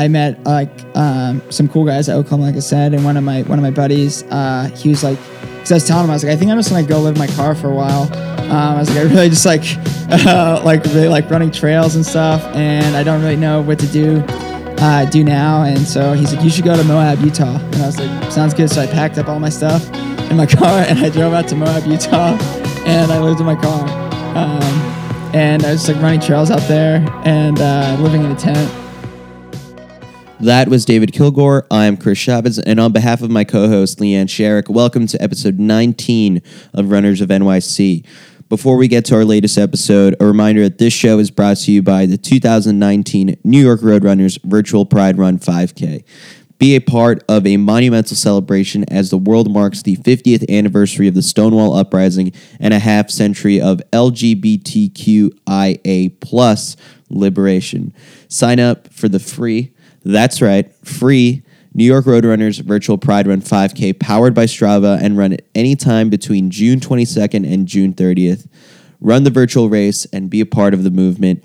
I met like um, some cool guys at Oklahoma, like I said, and one of my one of my buddies, uh, he was like, because I was telling him, I was like, I think I'm just gonna go live in my car for a while. Um, I was like, I really just like, uh, like really like running trails and stuff, and I don't really know what to do. Uh, do now, and so he's like, you should go to Moab, Utah, and I was like, sounds good. So I packed up all my stuff in my car, and I drove out to Moab, Utah, and I lived in my car. Um, and I was just like running trails out there and uh, living in a tent. That was David Kilgore. I'm Chris Chavez, and on behalf of my co-host Leanne Sherrick, welcome to episode 19 of Runners of NYC. Before we get to our latest episode, a reminder that this show is brought to you by the 2019 New York Roadrunners Virtual Pride Run 5K. Be a part of a monumental celebration as the world marks the 50th anniversary of the Stonewall Uprising and a half century of LGBTQIA plus liberation. Sign up for the free, that's right, free New York Roadrunners Virtual Pride Run 5K powered by Strava and run at any time between June 22nd and June 30th. Run the virtual race and be a part of the movement,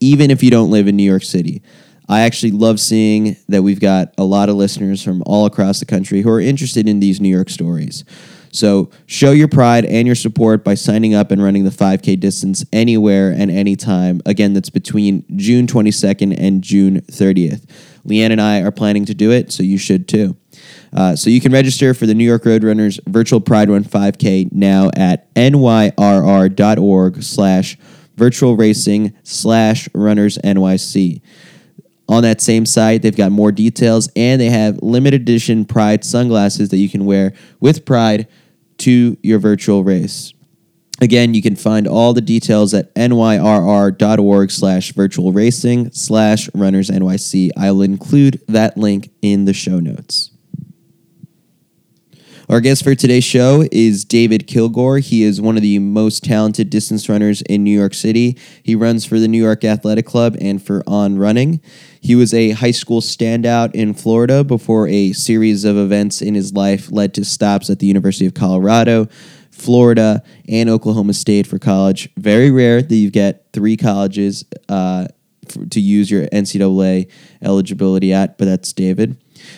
even if you don't live in New York City. I actually love seeing that we've got a lot of listeners from all across the country who are interested in these New York stories. So show your pride and your support by signing up and running the 5K distance anywhere and anytime. Again, that's between June 22nd and June 30th. Leanne and I are planning to do it, so you should too. Uh, so you can register for the New York Roadrunners Virtual Pride Run 5K now at nyrr.org slash virtual racing slash runners NYC. On that same site, they've got more details and they have limited edition Pride sunglasses that you can wear with Pride to your virtual race. Again, you can find all the details at nyrr.org slash virtual racing slash runners NYC. I'll include that link in the show notes. Our guest for today's show is David Kilgore. He is one of the most talented distance runners in New York City. He runs for the New York Athletic Club and for On Running. He was a high school standout in Florida before a series of events in his life led to stops at the University of Colorado, Florida, and Oklahoma State for college. Very rare that you get three colleges uh, for, to use your NCAA eligibility at, but that's David.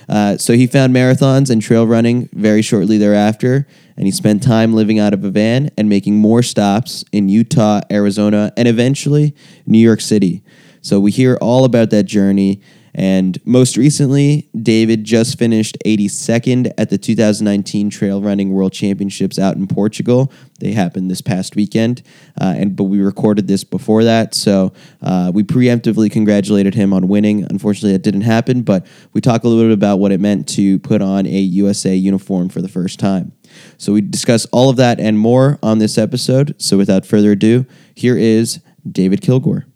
Uh, so he found marathons and trail running very shortly thereafter, and he spent time living out of a van and making more stops in Utah, Arizona, and eventually New York City. So we hear all about that journey. And most recently, David just finished 82nd at the 2019 Trail Running World Championships out in Portugal. They happened this past weekend, uh, and but we recorded this before that, so uh, we preemptively congratulated him on winning. Unfortunately, that didn't happen, but we talk a little bit about what it meant to put on a USA uniform for the first time. So we discuss all of that and more on this episode. So without further ado, here is David Kilgore.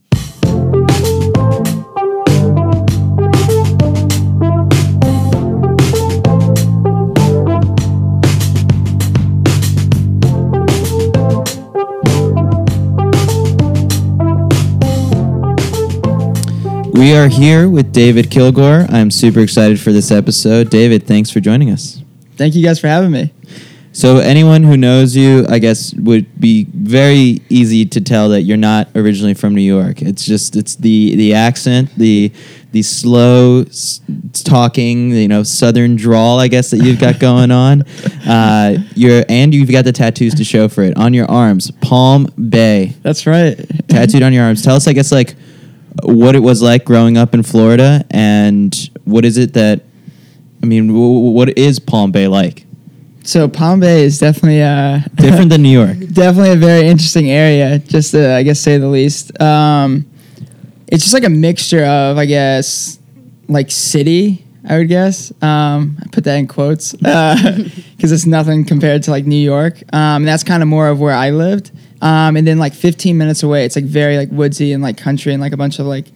We are here with David Kilgore. I'm super excited for this episode. David, thanks for joining us. Thank you guys for having me. So, anyone who knows you, I guess, would be very easy to tell that you're not originally from New York. It's just it's the the accent, the the slow s- talking, you know, southern drawl, I guess that you've got going on. Uh, you're and you've got the tattoos to show for it on your arms. Palm Bay That's right. tattooed on your arms. Tell us, I guess, like what it was like growing up in Florida, and what is it that I mean, w- what is Palm Bay like? So Palm Bay is definitely uh, Different than New York. definitely a very interesting area, just to, I guess say the least. Um, it's just like a mixture of, I guess, like city. I would guess. Um, I put that in quotes because it's nothing compared to like New York. Um, that's kind of more of where I lived. Um, and then like 15 minutes away, it's like very like woodsy and like country and like a bunch of like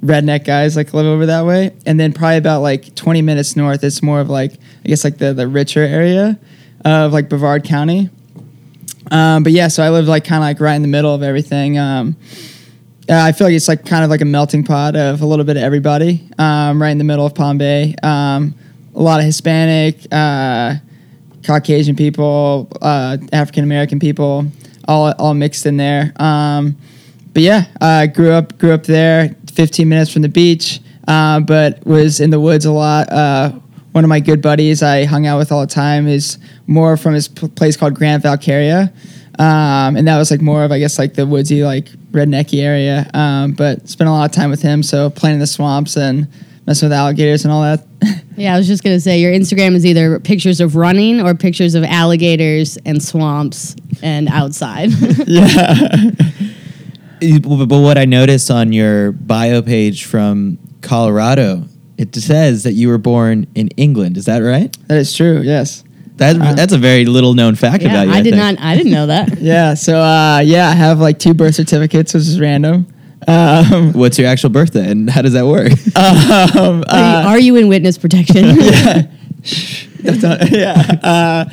redneck guys like live over that way. And then probably about like 20 minutes north, it's more of like I guess like the the richer area of like Brevard County. Um, but yeah, so I live like kind of like right in the middle of everything. Um, uh, I feel like it's like kind of like a melting pot of a little bit of everybody, um, right in the middle of Palm Bay. Um, a lot of Hispanic, uh, Caucasian people, uh, African American people, all all mixed in there. Um, but yeah, I grew up grew up there, 15 minutes from the beach. uh, but was in the woods a lot. Uh, one of my good buddies I hung out with all the time is more from his p- place called Grant-Valkaria. Um, and that was like more of, I guess, like the woodsy, like rednecky area. Um, but spent a lot of time with him. So playing in the swamps and messing with alligators and all that. Yeah, I was just gonna say your Instagram is either pictures of running or pictures of alligators and swamps and outside. yeah. But what I noticed on your bio page from Colorado, it says that you were born in England. Is that right? That is true. Yes. That, Uh, that's a very little known fact yeah, about you. I did think. not. I didn't know that. Yeah. So uh, yeah, I have like two birth certificates, which is random. Um, What's your actual birthday and how does that work? um, Are, you, are you in witness protection? That's not- yeah. Uh,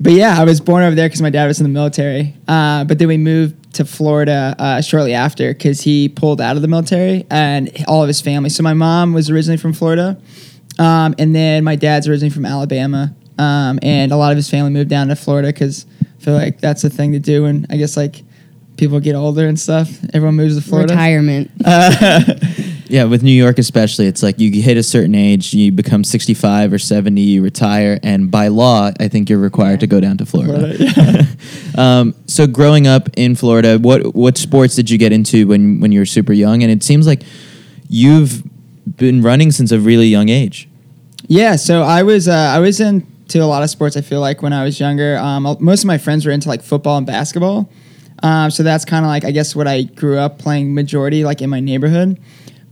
but yeah, I was born over there because my dad was in the military. Uh, but then we moved to Florida uh, shortly after because he pulled out of the military and all of his family. So my mom was originally from Florida, um, and then my dad's originally from Alabama. Um, and a lot of his family moved down to Florida because I feel like that's the thing to do. And I guess like people get older and stuff, everyone moves to Florida. Retirement. yeah, with New York especially, it's like you hit a certain age, you become 65 or 70, you retire, and by law, I think you're required to go down to Florida. Florida, um, so growing up in Florida, what what sports did you get into when when you were super young? And it seems like you've been running since a really young age. Yeah, so I was uh, I was into a lot of sports. I feel like when I was younger, um, most of my friends were into like football and basketball. Um, so that's kind of like I guess what I grew up playing majority like in my neighborhood.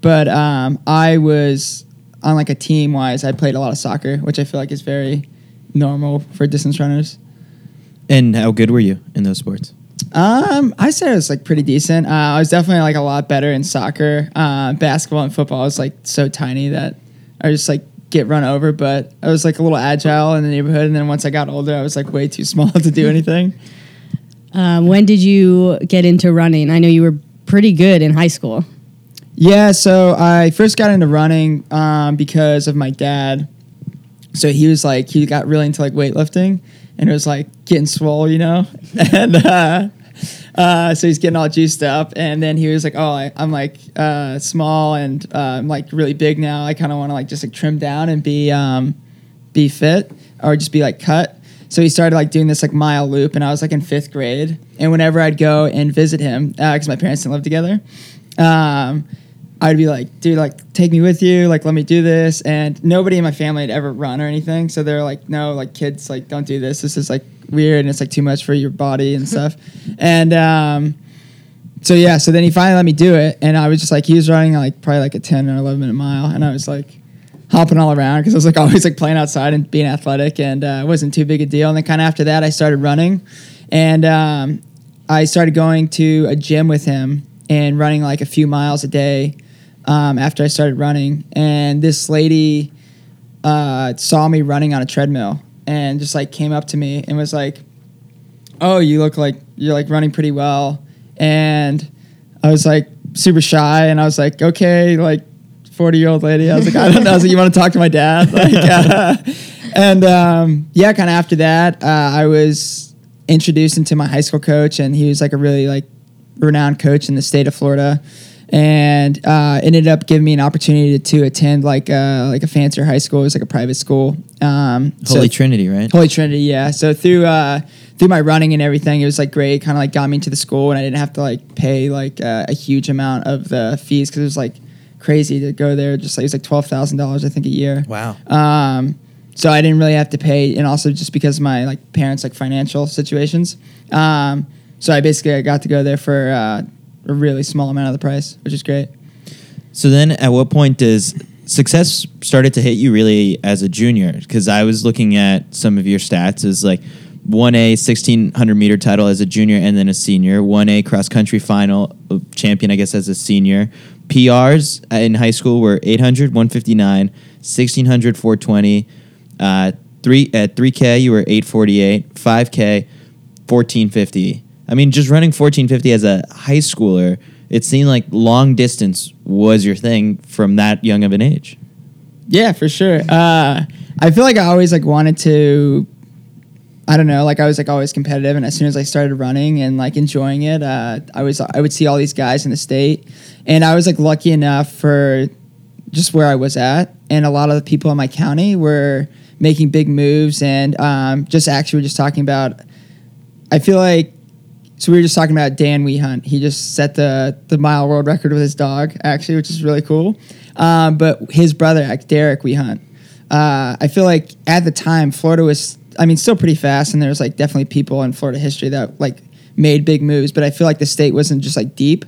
But um, I was on like a team wise. I played a lot of soccer, which I feel like is very normal for distance runners. And how good were you in those sports? Um, I say I was like pretty decent. Uh, I was definitely like a lot better in soccer, uh, basketball, and football. I was like so tiny that I just like get run over. But I was like a little agile in the neighborhood, and then once I got older, I was like way too small to do anything. Um, when did you get into running? I know you were pretty good in high school. Yeah, so I first got into running um, because of my dad. So he was like, he got really into like weightlifting, and it was like getting swole, you know, and uh, uh, so he's getting all juiced up, and then he was like, oh, I, I'm like uh, small and uh, I'm like really big now. I kind of want to like just like trim down and be um, be fit or just be like cut. So he started like doing this like mile loop, and I was like in fifth grade. And whenever I'd go and visit him, because my parents didn't live together, um, I'd be like, dude, like take me with you, like let me do this. And nobody in my family had ever run or anything, so they're like, no, like kids, like don't do this. This is like weird and it's like too much for your body and stuff. and um, so yeah, so then he finally let me do it, and I was just like, he was running like probably like a ten or eleven minute mile, and I was like hopping all around because I was like always like playing outside and being athletic, and uh, it wasn't too big a deal. And then kind of after that, I started running, and um, I started going to a gym with him and running like a few miles a day. Um, after I started running, and this lady uh, saw me running on a treadmill and just like came up to me and was like, "Oh, you look like you're like running pretty well." And I was like super shy, and I was like, "Okay, like 40 year old lady." I was like, "I don't know." I was like, "You want to talk to my dad?" Like, uh, and um, yeah, kind of after that, uh, I was introduced into my high school coach, and he was like a really like renowned coach in the state of Florida and uh, ended up giving me an opportunity to, to attend like uh, like a fancier high school. It was like a private school. Um, so- Holy Trinity, right? Holy Trinity, yeah. So through uh, through my running and everything, it was like great. Kind of like got me into the school, and I didn't have to like pay like uh, a huge amount of the fees because it was like crazy to go there. Just like it was like twelve thousand dollars, I think, a year. Wow. Um, so I didn't really have to pay, and also just because of my like parents' like financial situations. Um, so I basically I got to go there for uh, a really small amount of the price, which is great. So then, at what point does success started to hit you really as a junior? Because I was looking at some of your stats as like 1A 1600 meter title as a junior and then a senior, 1A cross country final uh, champion, I guess, as a senior. PRs in high school were 800, 159, 1600, 420. Uh, three at 3K, you were 848, 5K, 1450. I mean, just running 1450 as a high schooler, it seemed like long distance was your thing from that young of an age. Yeah, for sure. Uh, I feel like I always like wanted to. I don't know, like I was like always competitive, and as soon as I started running and like enjoying it, uh, I was I would see all these guys in the state, and I was like lucky enough for just where I was at, and a lot of the people in my county were making big moves, and um, just actually we're just talking about. I feel like so we were just talking about Dan Wehunt. He just set the the mile world record with his dog, actually, which is really cool. Um, but his brother, Derek Wehunt, uh, I feel like at the time Florida was, I mean, still pretty fast, and there's like definitely people in Florida history that like made big moves. But I feel like the state wasn't just like deep,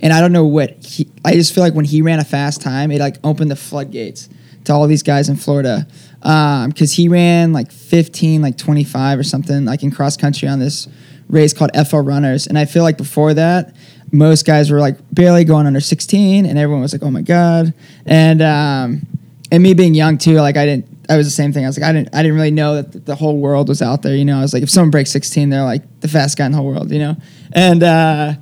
and I don't know what he. I just feel like when he ran a fast time, it like opened the floodgates to all these guys in Florida because he ran like 15, like 25 or something, like in cross country on this race called FL Runners. And I feel like before that, most guys were like barely going under 16, and everyone was like, "Oh my god!" And um, and me being young too, like I didn't. I was the same thing. I was like, I didn't. I didn't really know that the whole world was out there. You know, I was like, if someone breaks 16, they're like the fastest guy in the whole world. You know, and. uh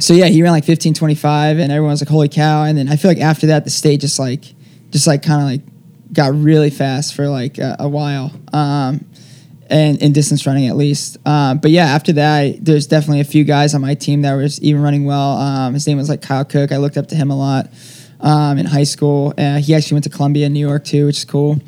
so yeah, he ran like 15, 25, and everyone was like, "Holy cow!" And then I feel like after that, the state just like, just like kind of like got really fast for like a, a while, um, and in distance running at least. Um, but yeah, after that, there's definitely a few guys on my team that was even running well. Um, his name was like Kyle Cook. I looked up to him a lot um, in high school. Uh, he actually went to Columbia, in New York too, which is cool.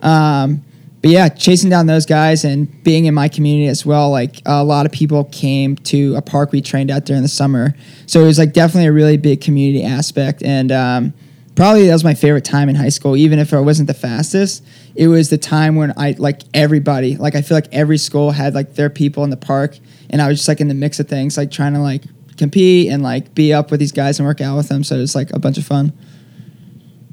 Um, but yeah, chasing down those guys and being in my community as well. Like a lot of people came to a park we trained at in the summer, so it was like definitely a really big community aspect. And um, probably that was my favorite time in high school. Even if I wasn't the fastest, it was the time when I like everybody. Like I feel like every school had like their people in the park, and I was just like in the mix of things, like trying to like compete and like be up with these guys and work out with them. So it's like a bunch of fun.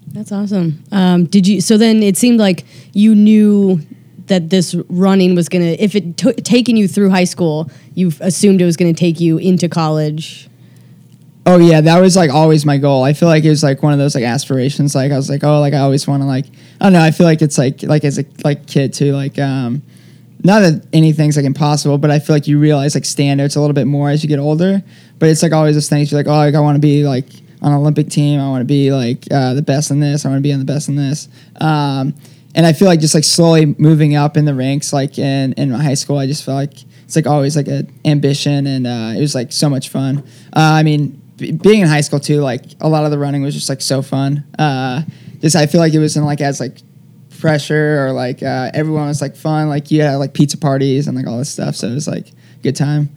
That's awesome. Um, did you? So then it seemed like you knew that this running was gonna. If it t- taken you through high school, you assumed it was gonna take you into college. Oh yeah, that was like always my goal. I feel like it was like one of those like aspirations. Like I was like, oh, like I always want to like I don't know. I feel like it's like like as a like kid too. Like um, not that anything's like impossible, but I feel like you realize like standards a little bit more as you get older. But it's like always those things. You're like, oh, like I want to be like on an Olympic team. I want to be like uh, the best in this. I want to be on the best in this. Um, and I feel like just like slowly moving up in the ranks, like in in high school, I just felt like it's like always like an ambition, and uh, it was like so much fun. Uh, I mean, b- being in high school too, like a lot of the running was just like so fun. Uh, just I feel like it wasn't like as like pressure or like uh, everyone was like fun. Like you had like pizza parties and like all this stuff, so it was like good time.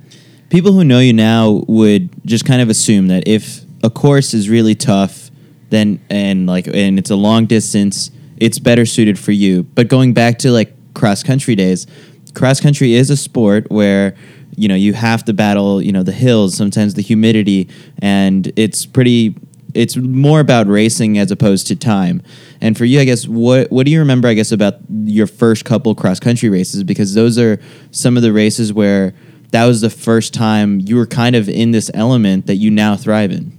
people who know you now would just kind of assume that if a course is really tough then and like and it's a long distance it's better suited for you but going back to like cross country days cross country is a sport where you know you have to battle you know the hills sometimes the humidity and it's pretty it's more about racing as opposed to time and for you i guess what what do you remember i guess about your first couple cross country races because those are some of the races where that was the first time you were kind of in this element that you now thrive in.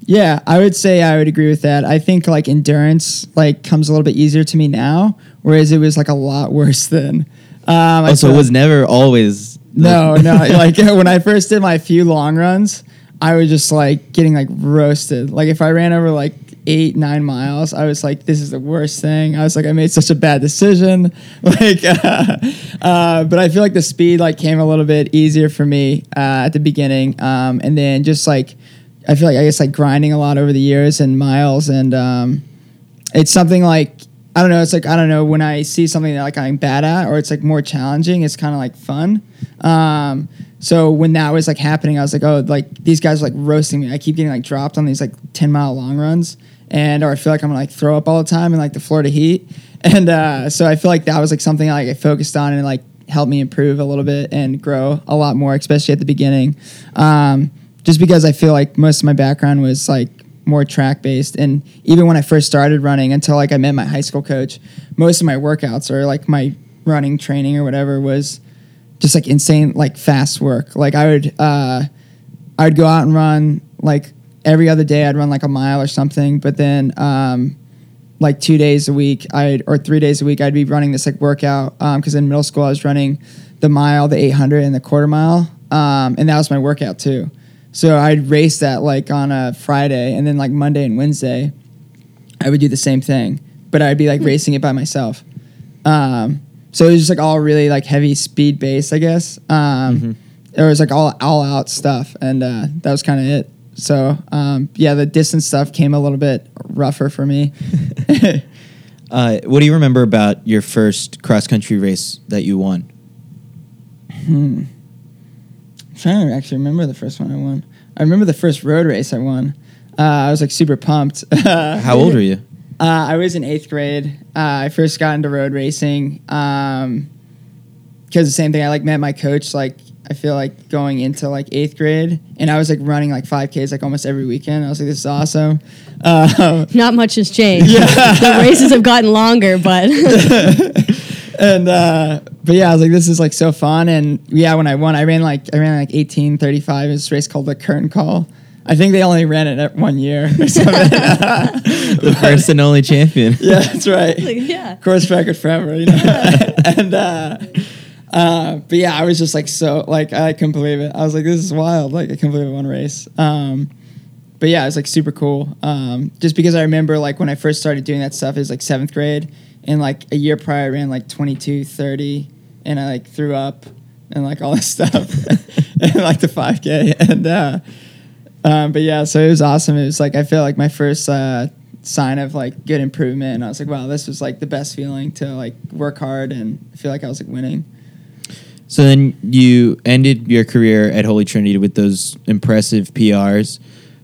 Yeah, I would say I would agree with that. I think like endurance like comes a little bit easier to me now, whereas it was like a lot worse then. Um, I Oh, so it was never always no, no. Like when I first did my few long runs, I was just like getting like roasted. Like if I ran over like eight, nine miles, I was like, this is the worst thing. I was like, I made such a bad decision. Like, uh, uh, but I feel like the speed like came a little bit easier for me uh, at the beginning, um, and then just like I feel like I guess like grinding a lot over the years and miles, and um, it's something like I don't know. It's like I don't know when I see something that like I'm bad at, or it's like more challenging. It's kind of like fun. Um, so when that was like happening, I was like, oh, like these guys are like roasting me. I keep getting like dropped on these like ten mile long runs, and or I feel like I'm gonna like throw up all the time in like the Florida heat. And uh, so I feel like that was like something like I focused on and like helped me improve a little bit and grow a lot more, especially at the beginning. Um, just because I feel like most of my background was like more track based and even when I first started running until like I met my high school coach most of my workouts or like my running training or whatever was just like insane like fast work. Like I would uh I would go out and run like every other day I'd run like a mile or something but then um like two days a week I'd or three days a week I'd be running this like workout because in middle school I was running the mile the 800 and the quarter mile um, and that was my workout too. So I'd race that like on a Friday and then like Monday and Wednesday I would do the same thing but I'd be like racing it by myself. Um, so it was just like all really like heavy speed based I guess um, it was like all all out stuff and uh, that was kind of it So um, yeah, the distance stuff came a little bit rougher for me. Uh, what do you remember about your first cross country race that you won? I'm trying to actually remember the first one I won. I remember the first road race I won. Uh, I was like super pumped. How old were you? Uh, I was in eighth grade. Uh, I first got into road racing um, because the same thing. I like met my coach. Like I feel like going into like eighth grade, and I was like running like five Ks like almost every weekend. I was like, this is awesome. Um, Not much has changed. the races have gotten longer, but and uh, but yeah, I was like, this is like so fun. And yeah, when I won, I ran like I ran like eighteen thirty five. A race called the Curtain Call. I think they only ran it one year or something. The first and only champion. yeah, that's right. yeah. course record forever, you know. and uh, uh, but yeah, I was just like so like I couldn't believe it. I was like, this is wild. Like I couldn't believe I won a race. Um, but yeah, it was like super cool. Um, just because I remember like when I first started doing that stuff, it was like seventh grade, and like a year prior, I ran like 22, 30, and I like threw up and like all this stuff, and like the five k, and uh, um, but yeah, so it was awesome. It was like I feel like my first uh, sign of like good improvement, and I was like, wow, this was like the best feeling to like work hard and feel like I was like winning. So then you ended your career at Holy Trinity with those impressive PRs.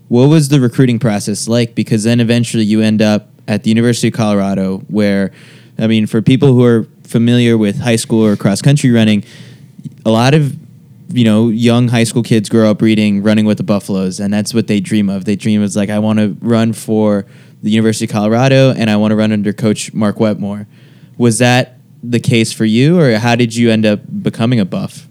What was the recruiting process like? Because then eventually you end up at the University of Colorado, where, I mean, for people who are familiar with high school or cross country running, a lot of you know young high school kids grow up reading Running with the Buffaloes, and that's what they dream of. They dream of like I want to run for the University of Colorado, and I want to run under Coach Mark Wetmore. Was that the case for you, or how did you end up becoming a buff?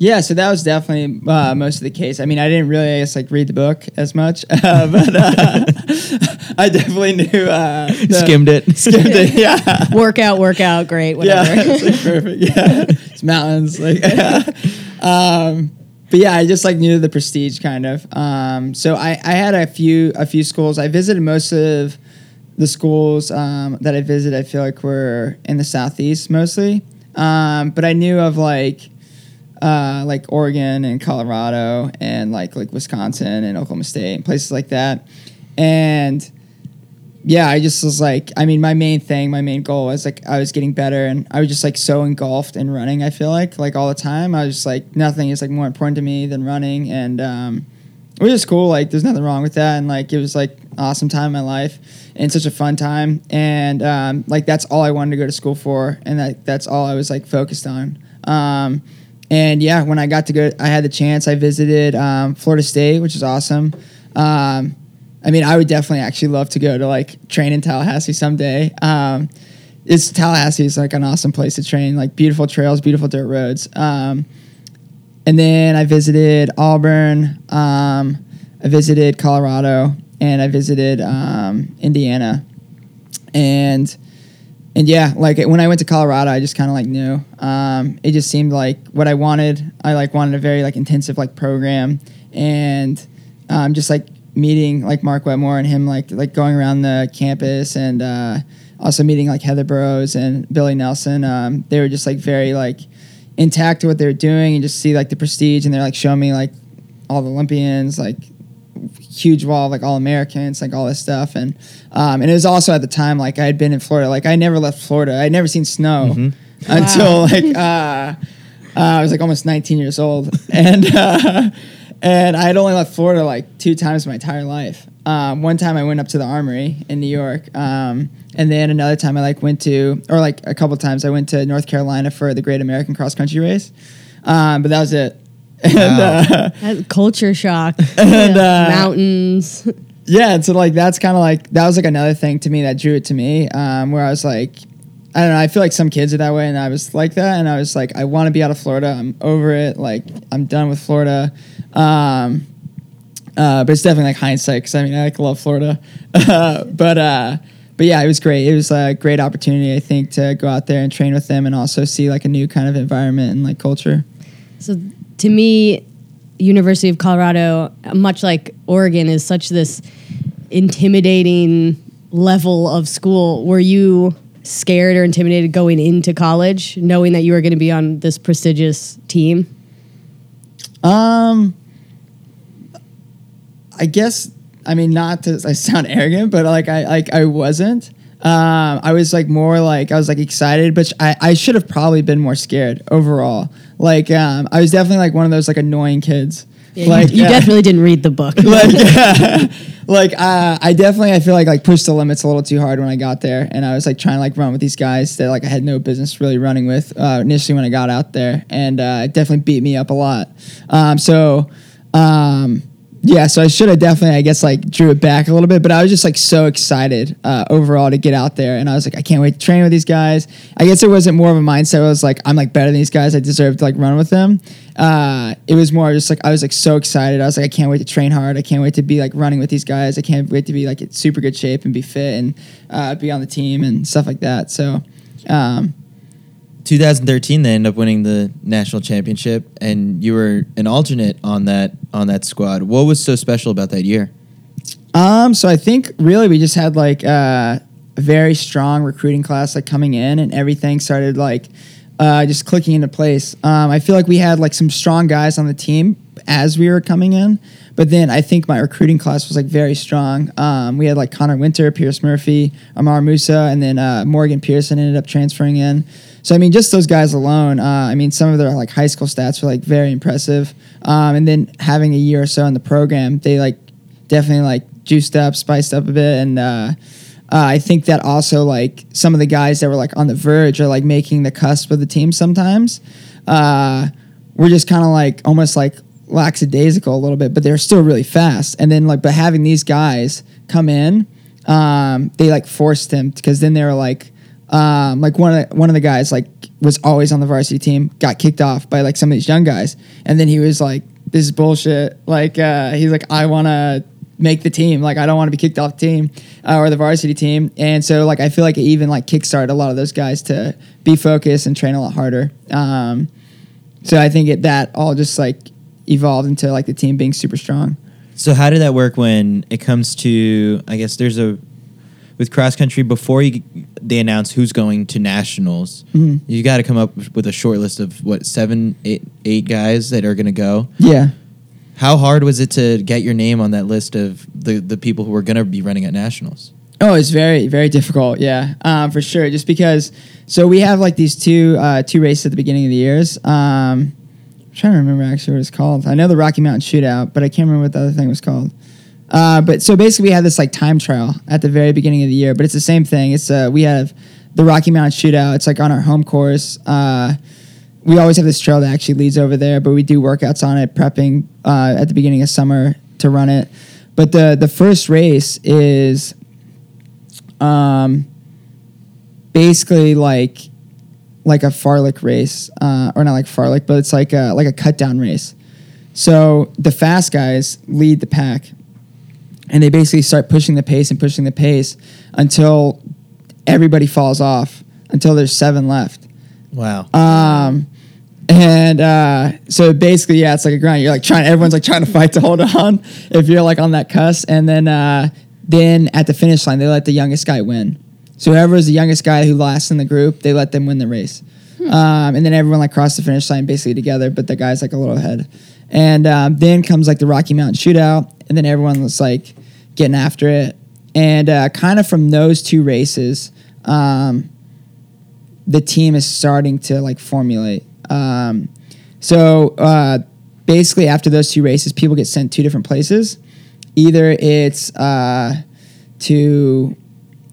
Yeah, so that was definitely uh, most of the case. I mean, I didn't really, I guess, like read the book as much, uh, but uh, I definitely knew. Uh, the- Skimmed it. Skimmed it. Yeah. Workout, workout, great, Yeah, whatever. it's like perfect. Yeah, it's mountains. Like, um, but yeah, I just like knew the prestige kind of. Um, so I, I had a few a few schools. I visited most of the schools um, that I visited. I feel like were in the southeast mostly, um, but I knew of like uh, like Oregon and Colorado and like like Wisconsin and Oklahoma State and places like that, and yeah, I just was like, I mean, my main thing, my main goal was like I was getting better, and I was just like so engulfed in running. I feel like like all the time, I was just like nothing is like more important to me than running, and um, it was just cool. Like there's nothing wrong with that, and like it was like awesome time in my life and such a fun time, and um, like that's all I wanted to go to school for, and that that's all I was like focused on. Um, and yeah, when I got to go, I had the chance. I visited um, Florida State, which is awesome. Um, I mean, I would definitely actually love to go to like train in Tallahassee someday. Um, it's Tallahassee is like an awesome place to train, like beautiful trails, beautiful dirt roads. Um, and then I visited Auburn. Um, I visited Colorado, and I visited um, Indiana. And and yeah, like when I went to Colorado, I just kind of like knew. Um, it just seemed like what I wanted. I like wanted a very like intensive like program, and um, just like meeting like Mark Wetmore and him like like going around the campus and uh, also meeting like Heather Burroughs and Billy Nelson. Um, they were just like very like intact to what they were doing and just see like the prestige and they're like showing me like all the Olympians like huge wall of like all Americans, like all this stuff. And um, and it was also at the time like I had been in Florida. Like I never left Florida. I'd never seen snow until like uh, uh, I was like almost 19 years old. And uh, and I had only left Florida like two times in my entire life. Um, one time I went up to the Armory in New York, um, and then another time I like went to, or like a couple times I went to North Carolina for the Great American Cross Country Race. Um, but that was it. And, Wow. uh, That culture shock. And, Yeah. uh, Mountains. yeah, and so like that's kind of like that was like another thing to me that drew it to me, um, where I was like, I don't know, I feel like some kids are that way, and I was like that, and I was like, I want to be out of Florida. I'm over it. Like I'm done with Florida. Um, uh, but it's definitely like hindsight because I mean I like love Florida, but uh, but yeah, it was great. It was a great opportunity I think to go out there and train with them and also see like a new kind of environment and like culture. So to me, University of Colorado, much like Oregon, is such this intimidating level of school. Were you scared or intimidated going into college, knowing that you were going to be on this prestigious team? Um, I guess I mean not to I sound arrogant, but like I like I wasn't. Um, I was like more like I was like excited, but I, I should have probably been more scared overall. Like um, I was definitely like one of those like annoying kids. Yeah, you- like you, yeah. definitely didn't read the book. like like uh, I definitely I feel like like pushed the limits a little too hard when I got there, and I was like trying to like run with these guys that like I had no business really running with uh, initially when I got out there, and uh, it definitely beat me up a lot. Um, so. Um, yeah, so I should have definitely, I guess, like drew it back a little bit, but I was just like so excited uh, overall to get out there, and I was like, I can't wait to train with these guys. I guess it wasn't more of a mindset. I was like, I'm like better than these guys. I deserve to like run with them. Uh, it was more just like I was like so excited. I was like, I can't wait to train hard. I can't wait to be like running with these guys. I can't wait to be like in super good shape and be fit and uh, be on the team and stuff like that. So, um, 2013, they end up winning the national championship, and you were an alternate on that on that squad. What was so special about that year? Um, so I think really we just had like uh, a very strong recruiting class like coming in, and everything started like uh, just clicking into place. Um, I feel like we had like some strong guys on the team as we were coming in, but then I think my recruiting class was like very strong. Um, we had like Connor Winter, Pierce Murphy, Ammar Moussa, and then uh, Morgan Pearson ended up transferring in. So I mean, just those guys alone. Uh, I mean, some of their like high school stats were like very impressive. Um, and then having a year or so in the program, they like definitely like juiced up, spiced up a bit, and uh, uh, I think that also like some of the guys that were like on the verge or like making the cusp of the team sometimes uh, were just kind of like almost like lackadaisical a little bit, but they're still really fast. And then like, but having these guys come in, um, they like forced him because then they were like. Um, like one of the, one of the guys like was always on the varsity team, got kicked off by like some of these young guys, and then he was like, "This is bullshit." Like uh, he's like, "I want to make the team. Like I don't want to be kicked off the team uh, or the varsity team." And so like I feel like it even like kickstarted a lot of those guys to be focused and train a lot harder. Um, so I think it, that all just like evolved into like the team being super strong. So how did that work when it comes to? I guess there's a with cross country before you they announce who's going to nationals. Mhm. You got to come up with a short list of what seven, eight, eight guys that are going to go. Yeah. How hard was it to get your name on that list of the the people who were going to be running at nationals? Oh, it's very very difficult. Yeah, um, for sure. Just because, so we have like these two uh, two races at the beginning of the years. Um, I'm trying to remember actually what it's called. I know the Rocky Mountain Shootout, but I can't remember what the other thing was called. Uh, but so basically, we had this like time trial at the very beginning of the year. But it's the same thing. It's uh, we have the Rocky Mountain Shootout. It's like on our home course. Uh, we always have this trail that actually leads over there, but we do workouts on it, prepping uh, at the beginning of summer to run it. But the the first race is um, basically like like a fartlek race, uh, or not like fartlek, but it's like a like a cut down race. So the fast guys lead the pack, and they basically start pushing the pace and pushing the pace until everybody falls off until there's seven left. Wow. Um, and uh, so basically, yeah, it's like a grind. You're like trying. Everyone's like trying to fight to hold on if you're like on that cuss. And then uh, then at the finish line, they let the youngest guy win. So whoever is the youngest guy who lasts in the group, they let them win the race. Um, and then everyone like crossed the finish line basically together, but the guy's like a little ahead. And um, then comes like the Rocky Mountain Shootout, and then everyone was like getting after it. And uh, kind of from those two races, um, the team is starting to like formulate. Um, so uh, basically, after those two races, people get sent two different places. Either it's uh, to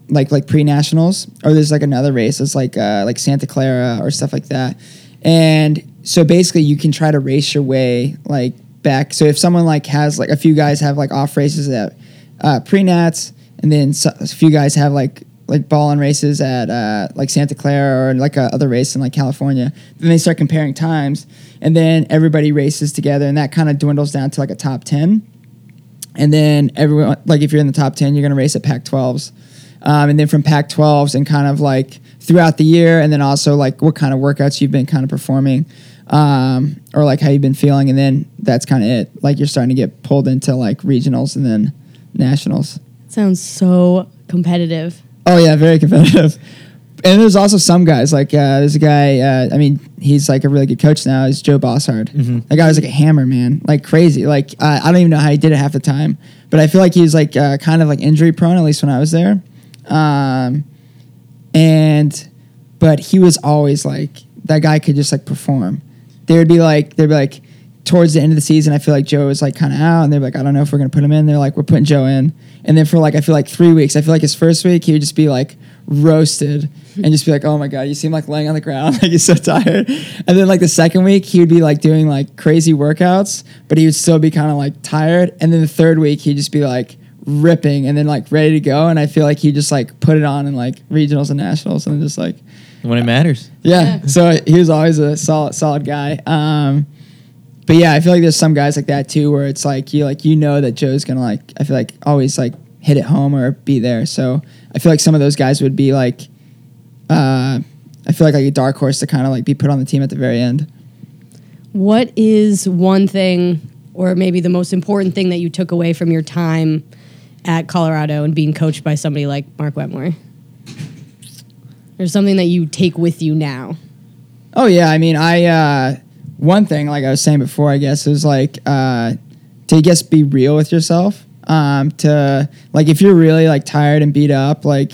like like pre nationals, or there's like another race. It's like uh, like Santa Clara or stuff like that. And so basically, you can try to race your way like back. So if someone like has like a few guys have like off races at uh, pre nats, and then so, a few guys have like like ball and races at uh, like Santa Clara or like a other race in like California. Then they start comparing times, and then everybody races together, and that kind of dwindles down to like a top ten. And then everyone, like if you're in the top ten, you're gonna race at Pac-12s, um, and then from Pac-12s and kind of like throughout the year, and then also like what kind of workouts you've been kind of performing, um, or like how you've been feeling, and then that's kind of it. Like you're starting to get pulled into like regionals and then nationals. Sounds so competitive. Oh yeah, very competitive. and there's also some guys like uh, there's a guy. Uh, I mean, he's like a really good coach now. Is Joe Bosshard. Mm-hmm. That guy was like a hammer, man. Like crazy. Like uh, I don't even know how he did it half the time. But I feel like he was like uh, kind of like injury prone. At least when I was there. Um, and but he was always like that guy could just like perform. There would be like they'd be like towards the end of the season, I feel like Joe was like kind of out, and they're like, I don't know if we're gonna put him in. They're like, we're putting Joe in, and then for like I feel like three weeks, I feel like his first week he would just be like roasted and just be like, oh my god, you seem like laying on the ground, like he's so tired. And then like the second week, he would be like doing like crazy workouts, but he would still be kind of like tired. And then the third week, he'd just be like ripping and then like ready to go. And I feel like he just like put it on in like regionals and nationals, and just like when it matters. yeah. So he was always a solid, solid guy. Um, but yeah, I feel like there's some guys like that too, where it's like you like you know that Joe's gonna like I feel like always like hit it home or be there. So I feel like some of those guys would be like, uh, I feel like like a dark horse to kind of like be put on the team at the very end. What is one thing, or maybe the most important thing that you took away from your time at Colorado and being coached by somebody like Mark Wetmore? Or something that you take with you now? Oh yeah, I mean, I uh, one thing like I was saying before, I guess is like uh, to guess be real with yourself. Um, to like if you're really like tired and beat up, like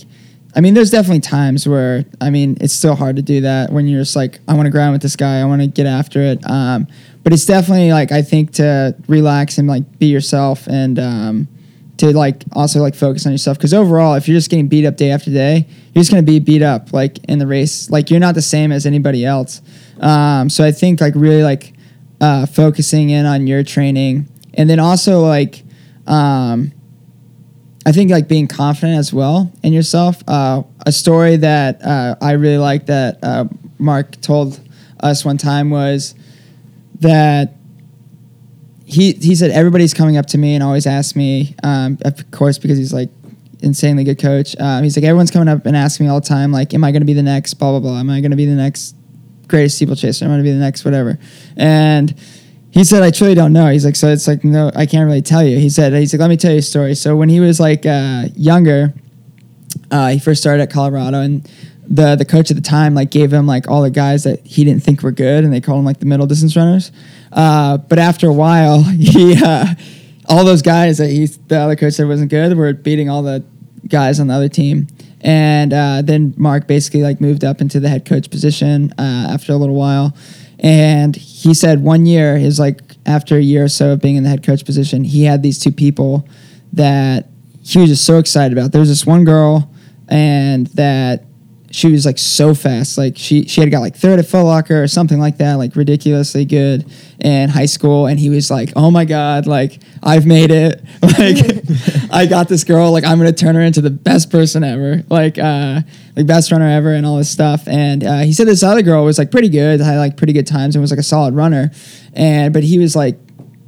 I mean, there's definitely times where I mean it's still hard to do that when you're just like I want to grind with this guy, I want to get after it. Um, but it's definitely like I think to relax and like be yourself and um, to like also like focus on yourself because overall if you're just getting beat up day after day you're just to be beat up like in the race. Like you're not the same as anybody else. Um, so i think like really like uh, focusing in on your training. And then also like um, i think like being confident as well in yourself. Uh, a story that uh, i really like that uh, mark told us one time was that he he said everybody's coming up to me and always asks me, um, of course, because he's like insanely good coach. Um, he's like everyone's coming up and asking me all the time, like, am I going to be the next blah blah blah? Am I going to be the next greatest steeplechaser? Am I going to be the next whatever? And he said, I truly don't know. He's like, so it's like no, I can't really tell you. He said, he's like, let me tell you a story. So when he was like uh, younger, uh, he first started at Colorado and. The, the coach at the time like gave him like all the guys that he didn't think were good and they called him like the middle distance runners uh, but after a while, he uh, all those guys that he the other coach said wasn't good were beating all the guys on the other team. And uh, then Mark basically like moved up into the head coach position uh, after a little while. And he said one year is like after a year or so of being in the head coach position, he had these two people that he was just so excited about. There was this one girl, and that she was like so fast. Like she she had got like third at Foot Locker or something like that, like ridiculously good in high school. And he was like, "Oh my god, like I've made it! Like I got this girl. Like I'm gonna turn her into the best person ever. Like uh, like best runner ever, and all this stuff." And uh, he said this other girl was like pretty good, had like pretty good times, and was like a solid runner. And but he was like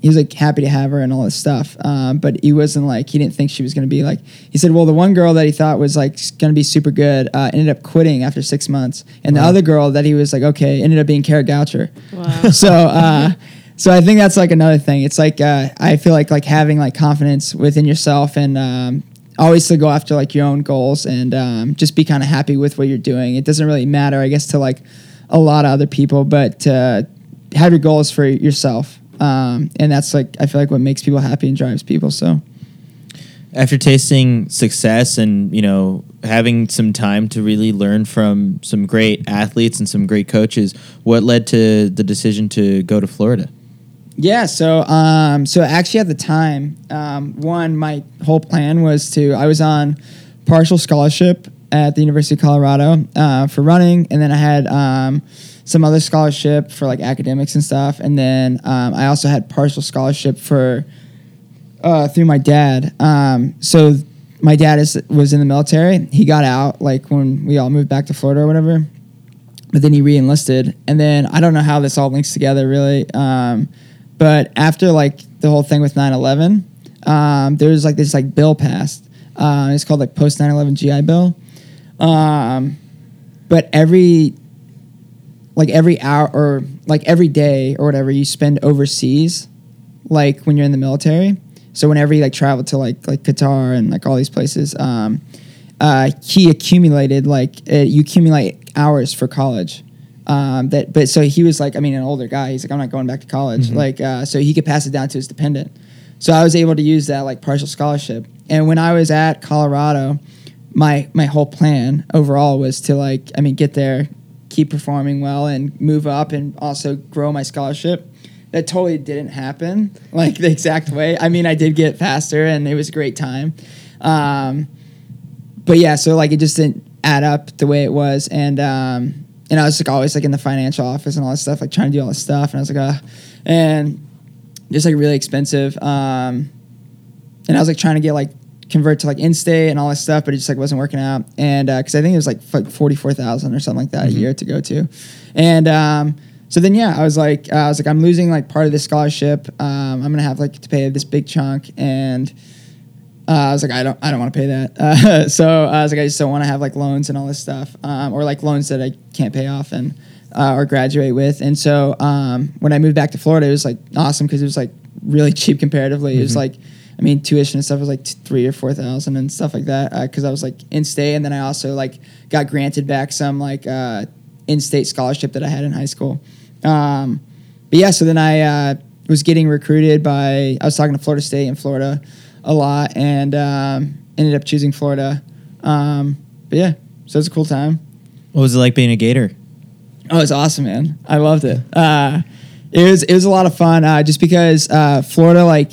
he was like happy to have her and all this stuff. Um, but he wasn't like he didn't think she was going to be like. He said, well, the one girl that he thought was like going to be super good uh, ended up quitting after six months, and the other girl that he was like okay ended up being Kara Goucher. Wow. so. Uh, so I think that's like another thing. It's like uh, I feel like like having like confidence within yourself and um, always to go after like your own goals and um, just be kind of happy with what you're doing. It doesn't really matter, I guess, to like a lot of other people, but uh, have your goals for yourself. Um, and that's like I feel like what makes people happy and drives people. So After tasting success and you know having some time to really learn from some great athletes and some great coaches, what led to the decision to go to Florida? Yeah, so um, so actually at the time, um, one my whole plan was to I was on partial scholarship at the University of Colorado uh, for running, and then I had um, some other scholarship for like academics and stuff, and then um, I also had partial scholarship for uh, through my dad. Um, so my dad is was in the military. He got out like when we all moved back to Florida or whatever. But then he re-enlisted. And then i don't know how this all links together really. Um, but after like the whole thing with 9-11 um, there was like this like bill passed. Uh, it's called like post 9-11 gi bill. Um, but every like every hour or like every day or whatever you spend overseas like when you're in the military so whenever you like travel to like like qatar and like all these places um, uh, he accumulated like uh, you accumulate hours for college. Um, that, but so he was like, I mean, an older guy. He's like, I'm not going back to college. Like, uh, so he could pass it down to his dependent. So I was able to use that like partial scholarship. And when I was at Colorado, my my whole plan overall was to like, I mean, get there, keep performing well, and move up, and also grow my scholarship. That totally didn't happen like the exact way. I mean, I did get faster, and it was a great time. Um, but yeah, so like it just didn't add up the way it was, and um, and I was like always like in the financial office and all this stuff, like trying to do all this stuff, and I was like, uh, and just like really expensive, um, and I was like trying to get like convert to like in-state and all this stuff, but it just like wasn't working out, and because I think it was like like forty four thousand or something like that a year to go to, and um, so then yeah, I was like, uh, I was like, I'm losing like part of this scholarship, um, I'm gonna have like to pay this big chunk, and uh, I was like, I don't, I don't want to pay that. Uh, so I was like, I just don't want to have like loans and all this stuff, um, or like loans that I can't pay off and uh, or graduate with. And so um, when I moved back to Florida, it was like awesome because it was like really cheap comparatively. It was like, I mean, tuition and stuff was like three or four thousand and stuff like that because I was like in state, and then I also like got granted back some like uh, in state scholarship that I had in high school. Um, but yeah, so then I uh, was getting recruited by I was talking to Florida State in Florida a lot, and um, ended up choosing Florida. Um, but yeah, so it's a cool time. What was it like being a Gator? Oh, it's awesome, man! I loved it. Uh, it was it was a lot of fun, uh, just because uh, Florida, like,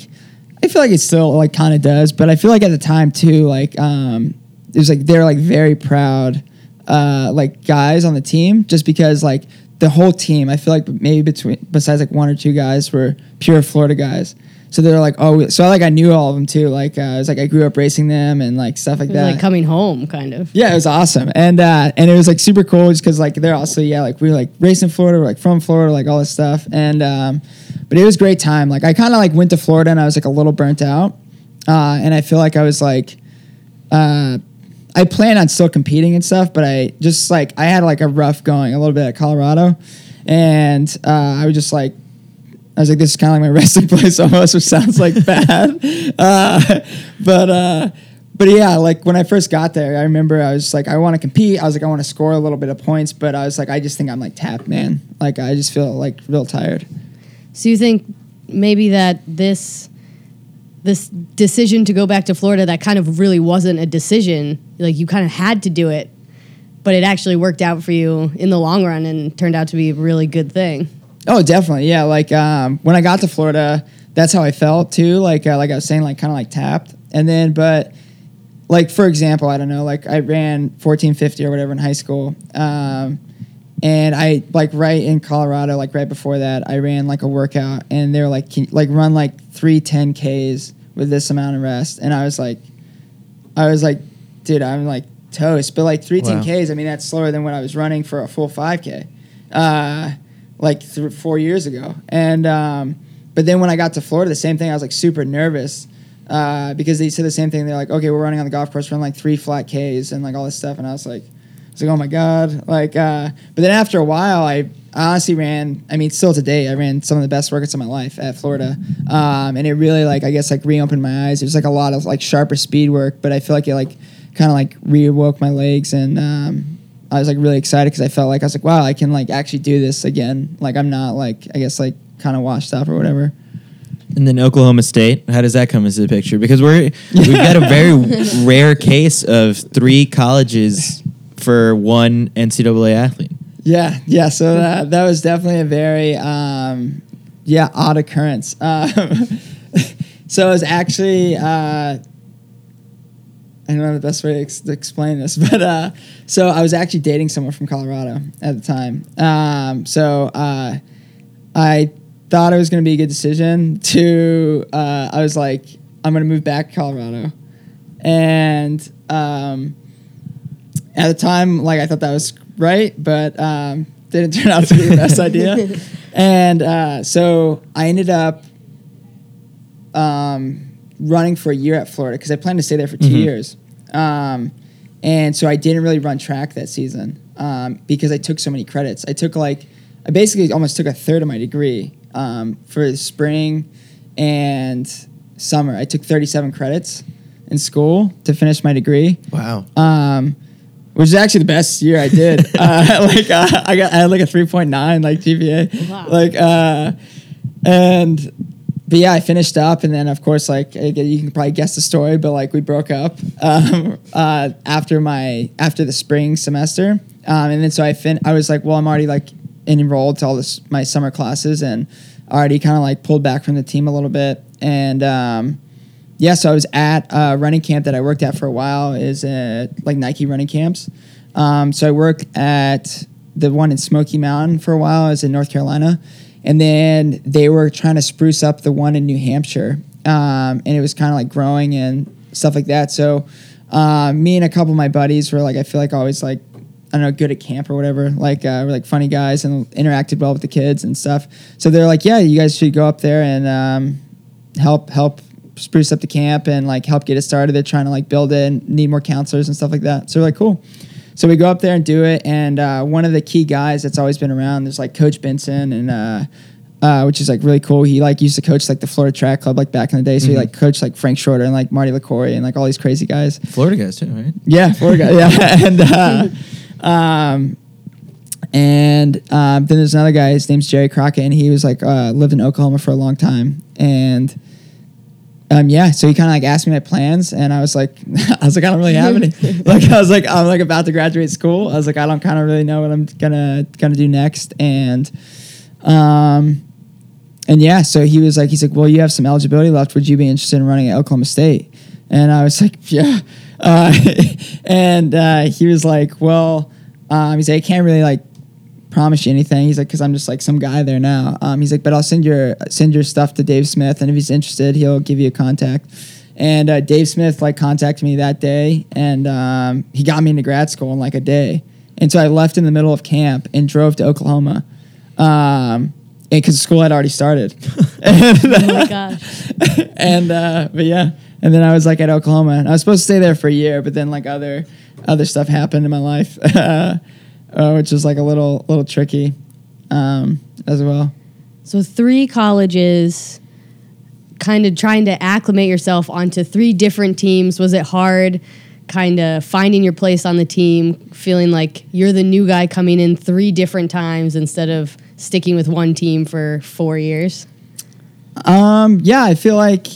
I feel like it still like kind of does, but I feel like at the time too, like, um, it was like they're like very proud, uh, like guys on the team, just because like the whole team, I feel like maybe between besides like one or two guys were pure Florida guys. So they're like, oh, so like I knew all of them too. Like uh, it was like I grew up racing them and like stuff like that. like coming home, kind of. Yeah, it was awesome, and uh, and it was like super cool just because like they're also yeah like we were like racing Florida, we're like from Florida, like all this stuff, and um, but it was a great time. Like I kind of like went to Florida and I was like a little burnt out, uh, and I feel like I was like, uh, I plan on still competing and stuff, but I just like I had like a rough going a little bit at Colorado, and uh, I was just like I was like, this is kind of like my resting place almost, which sounds like bad. Uh, but uh, but yeah, like when I first got there, I remember I was like, I want to compete. I was like, I want to score a little bit of points, but I was like, I just think I'm like tapped, man. Like I just feel like real tired. So you think maybe that this this decision to go back to Florida that kind of really wasn't a decision, like you kind of had to do it, but it actually worked out for you in the long run and turned out to be a really good thing. Oh, definitely. Yeah. Like um, when I got to Florida, that's how I felt too. Like uh, like I was saying, like kind of like tapped. And then, but like for example, I don't know, like I ran fourteen fifty or whatever in high school, um, and I like right in Colorado, like right before that, I ran like a workout, and they were like, Can, like run like three 10 ks with this amount of rest, and I was like, I was like, dude, I'm like toast. But like three 10ks, I mean that's slower than what I was running for a full five k. Uh, like th- four years ago. And um, but then when I got to Florida, the same thing. I was like super nervous uh, because they said the same thing. They're like, okay, we're running on the golf course, run like three flat Ks and like all this stuff. And I was like, Was like, oh my god, like. Uh, but then after a while, I. I honestly ran. I mean, still today, I ran some of the best workouts of my life at Florida, um, and it really like I guess like reopened my eyes. It was like a lot of like sharper speed work, but I feel like it like kind of like reawoke my legs, and um, I was like really excited because I felt like I was like, wow, I can like actually do this again. Like I'm not like I guess like kind of washed up or whatever. And then Oklahoma State, how does that come into the picture? Because we're we've got a very rare case of three colleges for one NCAA athlete. Yeah, yeah. So that that was definitely a very um, yeah odd occurrence. Um, so it was actually uh, I don't know the best way to, ex- to explain this, but uh, so I was actually dating someone from Colorado at the time. Um, so uh, I thought it was going to be a good decision. To uh, I was like, I'm going to move back to Colorado, and um, at the time, like I thought that was right, but um, didn't turn out to be the best idea. And uh, so I ended up um, running for a year at Florida because I planned to stay there for 2 Mhm. years. Um, and so I didn't really run track that season um, because I took so many credits. I took like, I basically almost took a third of my degree um, for the spring and summer. I took 37 credits. in school to finish my degree. Wow. Um, which is actually the best year I did. uh, like uh, I got I had like a three point nine like GPA. Wow. Like uh, and but yeah, I finished up, and then of course like you can probably guess the story, but like we broke up um, uh, after my after the spring semester, um, and then so I fin I was like, well, I'm already like enrolled to all this my summer classes, and already kind of like pulled back from the team a little bit, and. Um, yeah, so I was at a running camp that I worked at for a while. Is uh, like Nike running camps. Um, so I worked at the one in Smoky Mountain for a while. I was in North Carolina, and then they were trying to spruce up the one in New Hampshire, um, and it was kind of like growing and stuff like that. So uh, me and a couple of my buddies were like, I feel like always like I don't know, good at camp or whatever. Like uh, we're like funny guys and interacted well with the kids and stuff. So they're like, yeah, you guys should go up there and um, help help spruce up the camp and like help get it started. They're trying to like build it and need more counselors and stuff like that. So we're like, cool. So we go up there and do it. And uh, one of the key guys that's always been around, there's like Coach Benson and. Uh, uh, which is like really cool. He like used to coach like the Florida Track Club like back in the day. So he like coached like Frank Shorter and like Marty Liquori and like all these crazy guys. Florida guys too, right? Yeah, Florida guy. Yeah, and uh, um, and um, then there's another guy. His name's Jerry Crockett, and he was like uh, lived in Oklahoma for a long time. And um, yeah, so he kind of like asked me my plans, and I was like, I was like, I don't really have any. like I was like, I'm like about to graduate school. I was like, I don't kind of really know what I'm gonna gonna do next, and um, and yeah, so he was like, he's like, well, you have some eligibility left. Would you be interested in running at Oklahoma State? And I was like, yeah. Uh, and uh, he was like, well, um, he's like, I can't really like promise you anything. He's like, because I'm just like some guy there now. Um, he's like, but I'll send your send your stuff to Dave Smith, and if he's interested, he'll give you a contact. And uh, Dave Smith like contacted me that day, and um, he got me into grad school in like a day. And so I left in the middle of camp and drove to Oklahoma, um, because school had already started. and, Oh my gosh. and uh, but yeah, and then I was like at Oklahoma, and I was supposed to stay there for a year, but then like other other stuff happened in my life, uh, which was like a little little tricky um, as well. So three colleges, kind of trying to acclimate yourself onto three different teams. Was it hard? Kind of finding your place on the team, feeling like you're the new guy coming in three different times instead of sticking with one team for four years. Um, yeah, I feel like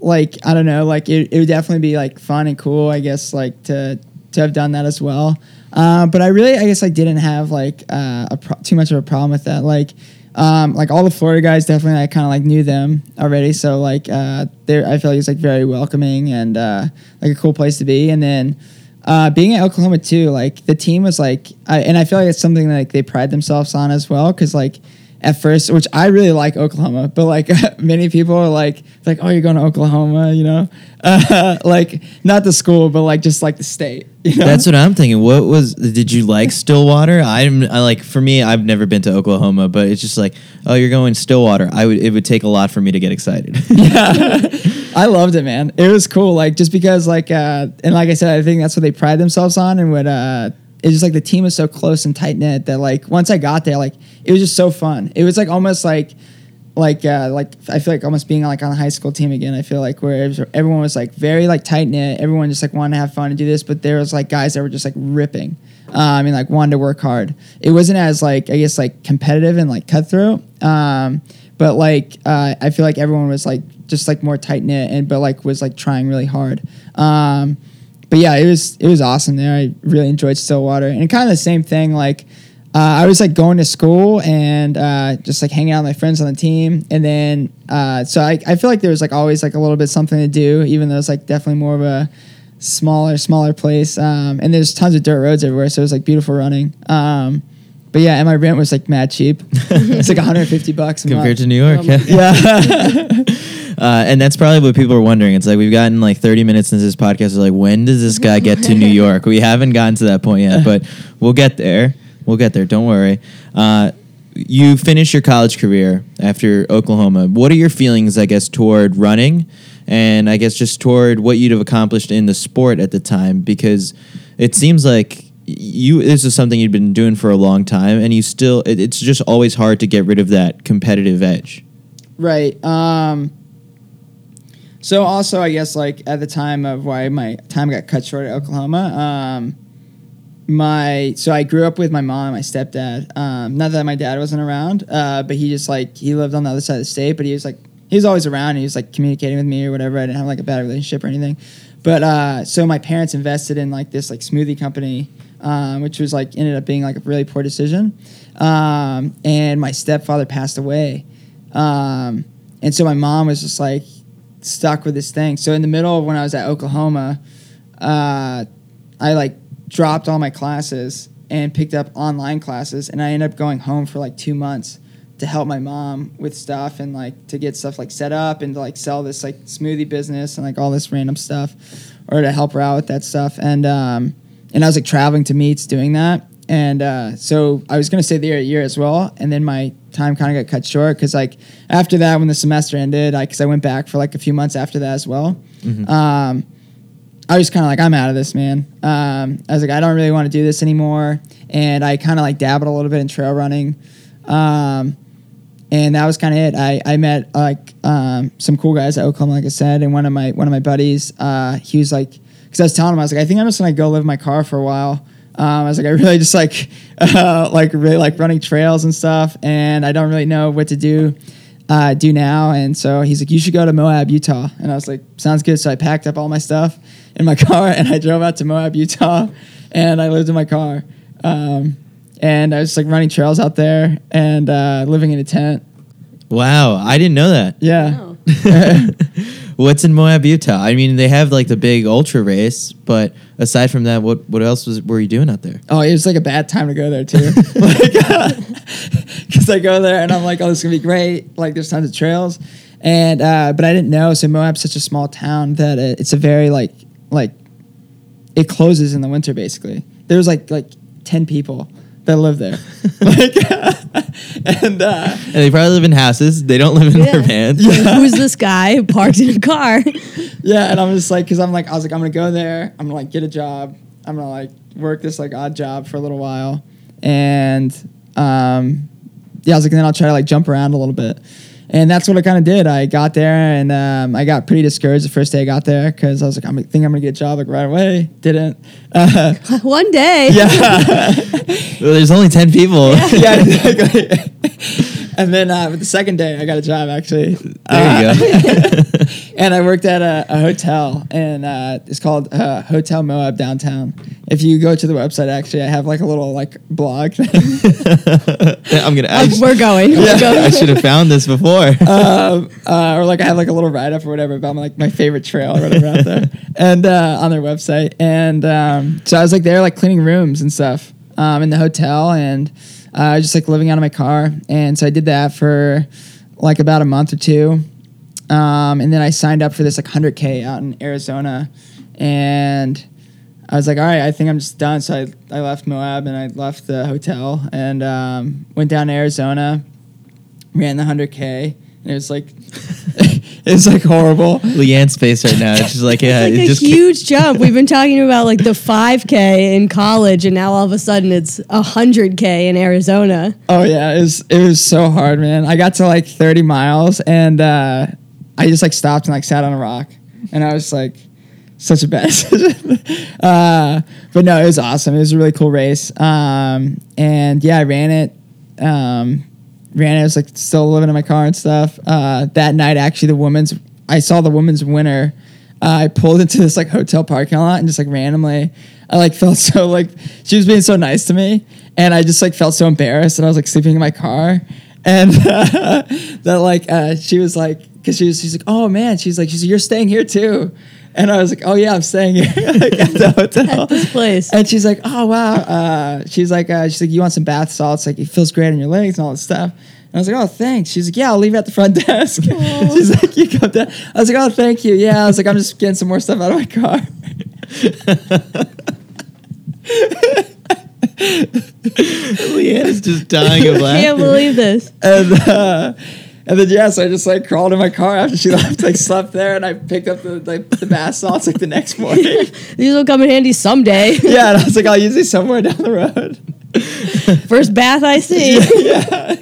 like I don't know, like it, it would definitely be like fun and cool, I guess, like to to have done that as well. Uh, but I really, I guess, I didn't have like uh, a pro- too much of a problem with that. Like, um, like all the Florida guys, definitely, I kind of like knew them already. So like, uh, they I feel like it's like very welcoming and uh, like a cool place to be. And then uh, being at Oklahoma too, like the team was like, I, and I feel like it's something that, like they pride themselves on as well, because like at first, which I really like Oklahoma, but like many people are like, like, oh, you're going to Oklahoma, you know, uh, like not the school, but like just like the state. You know? That's what I'm thinking. What was? Did you like Stillwater? I'm I like for me. I've never been to Oklahoma, but it's just like, oh, you're going Stillwater. I would. It would take a lot for me to get excited. yeah, I loved it, man. It was cool, like just because, like, uh, and like I said, I think that's what they pride themselves on, and what uh, it's just like the team is so close and tight knit that like once I got there, like it was just so fun. It was like almost like like uh, like I feel like almost being like on a high school team again. I feel like where was- everyone was like very like tight knit. Everyone just like wanted to have fun and do this, but there was like guys that were just like ripping. Um, and like wanted to work hard. It wasn't as like I guess like competitive and like cutthroat. Um, but like uh, I feel like everyone was like just like more tight knit and but like was like trying really hard. Um, but yeah, it was it was awesome there. I really enjoyed Stillwater and kind of the same thing. Like uh, I was like going to school and uh, just like hanging out with my friends on the team, and then uh, so I, I feel like there was like always like a little bit something to do, even though it's like definitely more of a smaller smaller place. Um, and there's tons of dirt roads everywhere, so it was like beautiful running. Um, but yeah, and my rent was like mad cheap. it's like 150 bucks a compared month. to New York. Oh my yeah. yeah. Uh, and that's probably what people are wondering. It's like we've gotten like 30 minutes since this podcast. Is like, when does this guy get to New York? We haven't gotten to that point yet, but we'll get there. We'll get there. Don't worry. Uh, you finish your college career after Oklahoma. What are your feelings, I guess, toward running, and I guess just toward what you'd have accomplished in the sport at the time? Because it seems like you this is something you've been doing for a long time, and you still it, it's just always hard to get rid of that competitive edge. Right. Um, So also, I guess like at the time of why my time got cut short at Oklahoma, um, my so I grew up with my mom and my stepdad. Um, not that my dad wasn't around, uh, but he just like he lived on the other side of the state, but he was like he was always around. And he was like communicating with me or whatever. I didn't have like a bad relationship or anything. But uh, so my parents invested in like this like smoothie company, um, which was like ended up being like a really poor decision. Um, and my stepfather passed away, um, and so my mom was just like stuck with this thing. So in the middle of when I was at Oklahoma, uh, I like dropped all my classes and picked up online classes, and I ended up going home for like two months to help my mom with stuff and like to get stuff like set up and to like sell this like smoothie business and like all this random stuff, or to help her out with that stuff. And um, and I was like traveling to meets doing that. And uh, so I was gonna stay there a year as well, and then my time kind of got cut short because like after that, when the semester ended, I because I went back for like a few months after that as well. Um, I was kind of like, I'm out of this, man. Um, I was like, I don't really want to do this anymore, and I kind of like dabbled a little bit in trail running, um, and that was kind of it. I, I met like um, some cool guys at Oklahoma, like I said, and one of my one of my buddies, uh, he was like, because I was telling him, I was like, I think I'm just gonna go live in my car for a while. Um, I was like, I really just like, uh, like really like running trails and stuff, and I don't really know what to do, uh, do now. And so he's like, you should go to Moab, Utah. And I was like, sounds good. So I packed up all my stuff in my car and I drove out to Moab, Utah, and I lived in my car. Um, and I was like running trails out there and uh, living in a tent. Wow, I didn't know that. Yeah. Oh. What's in Moab, Utah? I mean, they have like the big ultra race, but aside from that, what what else was were you doing out there? Oh, it was like a bad time to go there too. like, because I go there and I'm like, oh, this is gonna be great. Like, there's tons of trails, and uh, but I didn't know. So Moab's such a small town that it, it's a very like like it closes in the winter. Basically, there's like like ten people that live there, like, and uh, And they probably live in houses. They don't live in their Yeah. vans. Who's this guy parked in a car? yeah, and I'm just like, because I'm like, I was like, I'm gonna go there. I'm gonna like get a job. I'm gonna like work this like odd job for a little while, and um, yeah, I was like, then I'll try to like jump around a little bit, and that's what I kind of did. I got there and um, I got pretty discouraged the first day I got there because I was like, I'm I think I'm gonna get a job like right away. Didn't. Uh, One day. yeah. Well, there's only ten people. yeah, exactly. And then uh, the second day, I got a job actually. There you go. and I worked at a, a hotel, and uh, it's called uh, Hotel Moab downtown. If you go to the website, actually, I have like a little like blog thing. I'm gonna. I, Uh, we're going. We're I should have found this before. um, uh, or like I have like a little write up or whatever about my, like my favorite trail or whatever out there, and uh, on their website. And um, so I was like there like cleaning rooms and stuff um, in the hotel, and uh, I was just like living out of my car. And so I did that for like about a month or two, um, and then I signed up for this like 100k out in Arizona, and. I was like, all right, I think I'm just done. So I, I left Moab and I left the hotel and um, went down to Arizona, ran the 100K. And it was like, it was like horrible. Leanne's face right now. It's just like yeah, Like it a just huge jump. We've been talking about like the 5K in college, and now all of a sudden it's 100K in Arizona. Oh yeah, it was it was so hard, man. I got to like 30 miles and uh, I just like stopped and like sat on a rock, and I was like, such a bad decision. uh, but no, it was awesome. It was a really cool race, um, and yeah, I ran it. Um, ran. I was like still living in my car and stuff. Uh, that night, actually, the women's I saw the women's winner. Uh, I pulled into this like hotel parking lot and just like randomly, I like felt so like she was being so nice to me, and I just like felt so embarrassed and I was like sleeping in my car, and uh, that like uh, she was like because she was she's like oh man she's like she's like, you're staying here too, and I was like oh yeah I'm staying here like, at the hotel At this place. and she's like, "Oh wow." Uh, she's like, uh, "She's like, you want some bath salts? Like, it feels great on your legs and all this stuff." And I was like, "Oh, thanks." She's like, "Yeah, I'll leave it at the front desk." she's like, "You come down." I was like, "Oh, thank you." Yeah, I was like, "I'm just getting some more stuff out of my car." Leanne is just dying of laughter. I Can't believe this. and uh, and then yeah, so I just like crawled in my car after she left, like slept there, and I picked up the like the bath salts like the next morning. These will come in handy someday. yeah, and I was like, I'll use these somewhere down the road. First bath I see. yeah.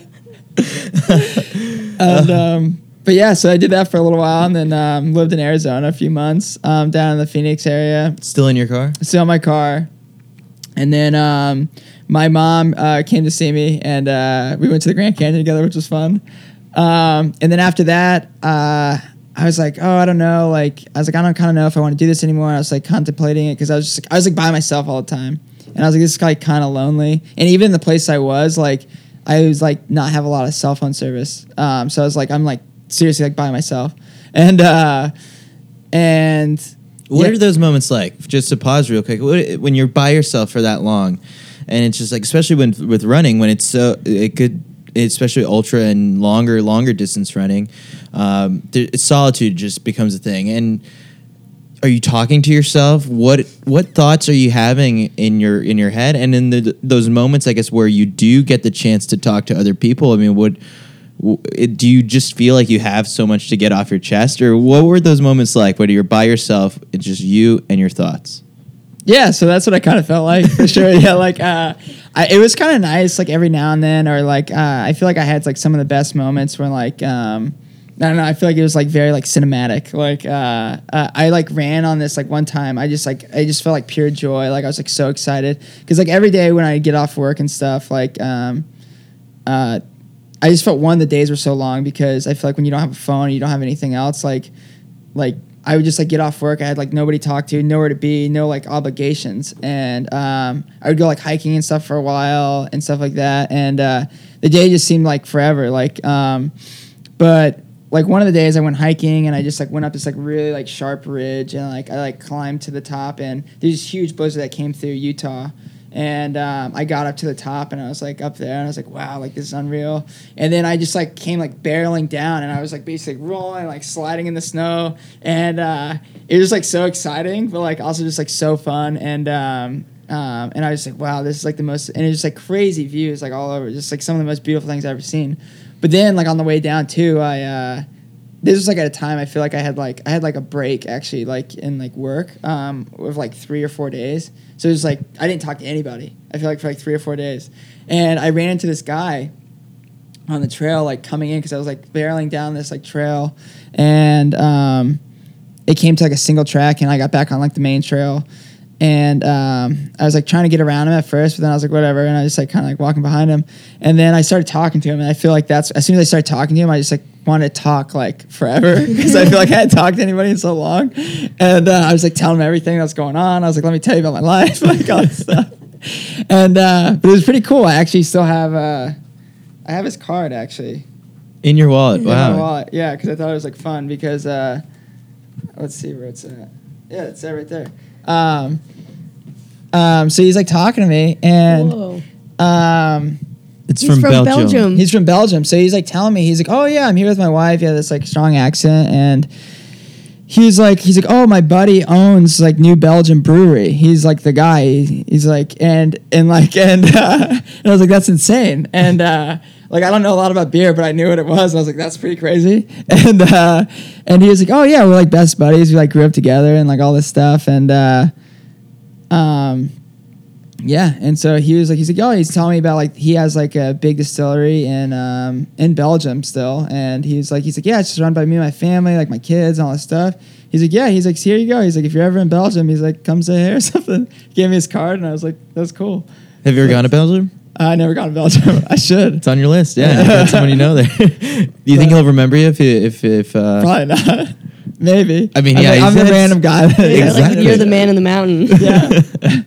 and um, but yeah, so I did that for a little while, and then um, lived in Arizona a few months um, down in the Phoenix area. Still in your car? Still in my car, and then um, my mom uh, came to see me, and uh, we went to the Grand Canyon together, which was fun. Um, and then after that, uh, I was like, oh, I don't know. Like, I was like, I don't kind of know if I want to do this anymore. I was like contemplating it because I was just, like, I was like by myself all the time, and I was like, this is like kind of lonely. And even the place I was, like, I was like not have a lot of cell phone service. Um, so I was like, I'm like seriously like by myself, and uh, and What yeah. are those moments like? Just to pause real quick. When you're by yourself for that long, and it's just like, especially when with running, when it's so it could, especially ultra and longer, longer distance running, um, solitude just becomes a thing. And are you talking to yourself? What what thoughts are you having in your in your head? And in the, those moments, I guess, where you do get the chance to talk to other people, I mean, what do you just feel like you have so much to get off your chest, or what were those moments like? Whether you're by yourself, it's just you and your thoughts. Yeah, so that's what I kind of felt like for sure. Yeah, like uh, I, it was kind of nice, like every now and then, or like uh, I feel like I had like some of the best moments when like um, I don't know. I feel like it was like very like cinematic. Like uh, uh, I like ran on this like one time. I just like I just felt like pure joy. Like I was like so excited because like every day when I get off work and stuff, like um, uh, I just felt one the days were so long because I feel like when you don't have a phone, you don't have anything else, like like I would just like get off work. I had like nobody to talk to, nowhere to be, no like obligations, and um, I would go like hiking and stuff for a while and stuff like that. And uh, the day just seemed like forever. Like, um, but like one of the days I went hiking and I just like went up this like really like sharp ridge and like I like climbed to the top and there's this huge blizzard that came through Utah. And um, I got up to the top and I was like up there and I was like, wow, like this is unreal. And then I just like came like barreling down and I was like basically rolling, like sliding in the snow. And uh, it was like so exciting, but like also just like so fun. And um, um, and I was like, wow, this is like the most, and it's just like crazy views like all over, just like some of the most beautiful things I've ever seen. But then like on the way down too, I uh, this was like at a time I feel like I had like I had like a break actually like in like work um with like three or four days. So it was like I didn't talk to anybody. I feel like for like three or four days, and I ran into this guy on the trail like coming in because I was like barreling down this like trail, and um, it came to like a single track, and I got back on like the main trail. And um, I was like trying to get around him at first, but then I was like, whatever. And I just like kind of like walking behind him. And then I started talking to him. And I feel like that's as soon as I started talking to him, I just like wanted to talk like forever because I feel like I hadn't talked to anybody in so long. And uh, I was like telling him everything that's going on. I was like, let me tell you about my life, like all this stuff. And uh, but it was pretty cool. I actually still have uh, I have his card actually. In your wallet, wow. wallet. Yeah, because I thought it was like fun because uh, let's see where it's at. Yeah, it's there right there. Um, um, so he's like talking to me, and Whoa. um, It's He's from, from Belgium. Belgium. he's from Belgium. So he's like telling me, he's like, oh yeah, I'm here with my wife. Yeah, this like strong accent, and he's like, he's like, oh, my buddy owns like New Belgium Brewery. He's like the guy. He's like, and and like, and, uh, and I was like, that's insane. And uh, like, I don't know a lot about beer, but I knew what it was. And I was like, that's pretty crazy. And uh, and he was like, oh yeah, we're like best buddies. We like grew up together and like all this stuff. And uh, um, yeah, and so he was like, he's like, oh, he's telling me about like he has like a big distillery in um in Belgium still, and he's like, he's like, yeah, it's just run by me and my family, like my kids and all this stuff. He's like, yeah, he's like, here you go. He's like, if you're ever in Belgium, he's like, come say hey or something. He gave me his card, and I was like, that's cool. Have you ever gone to Belgium? I never gone to Belgium. I should. It's on your list. Yeah, you got someone you know there. Do you think he'll remember you if you, if if uh, Probably not. Maybe. I mean, I'm yeah, like, I'm the random guy. Exactly. like you're the man in the mountain. yeah.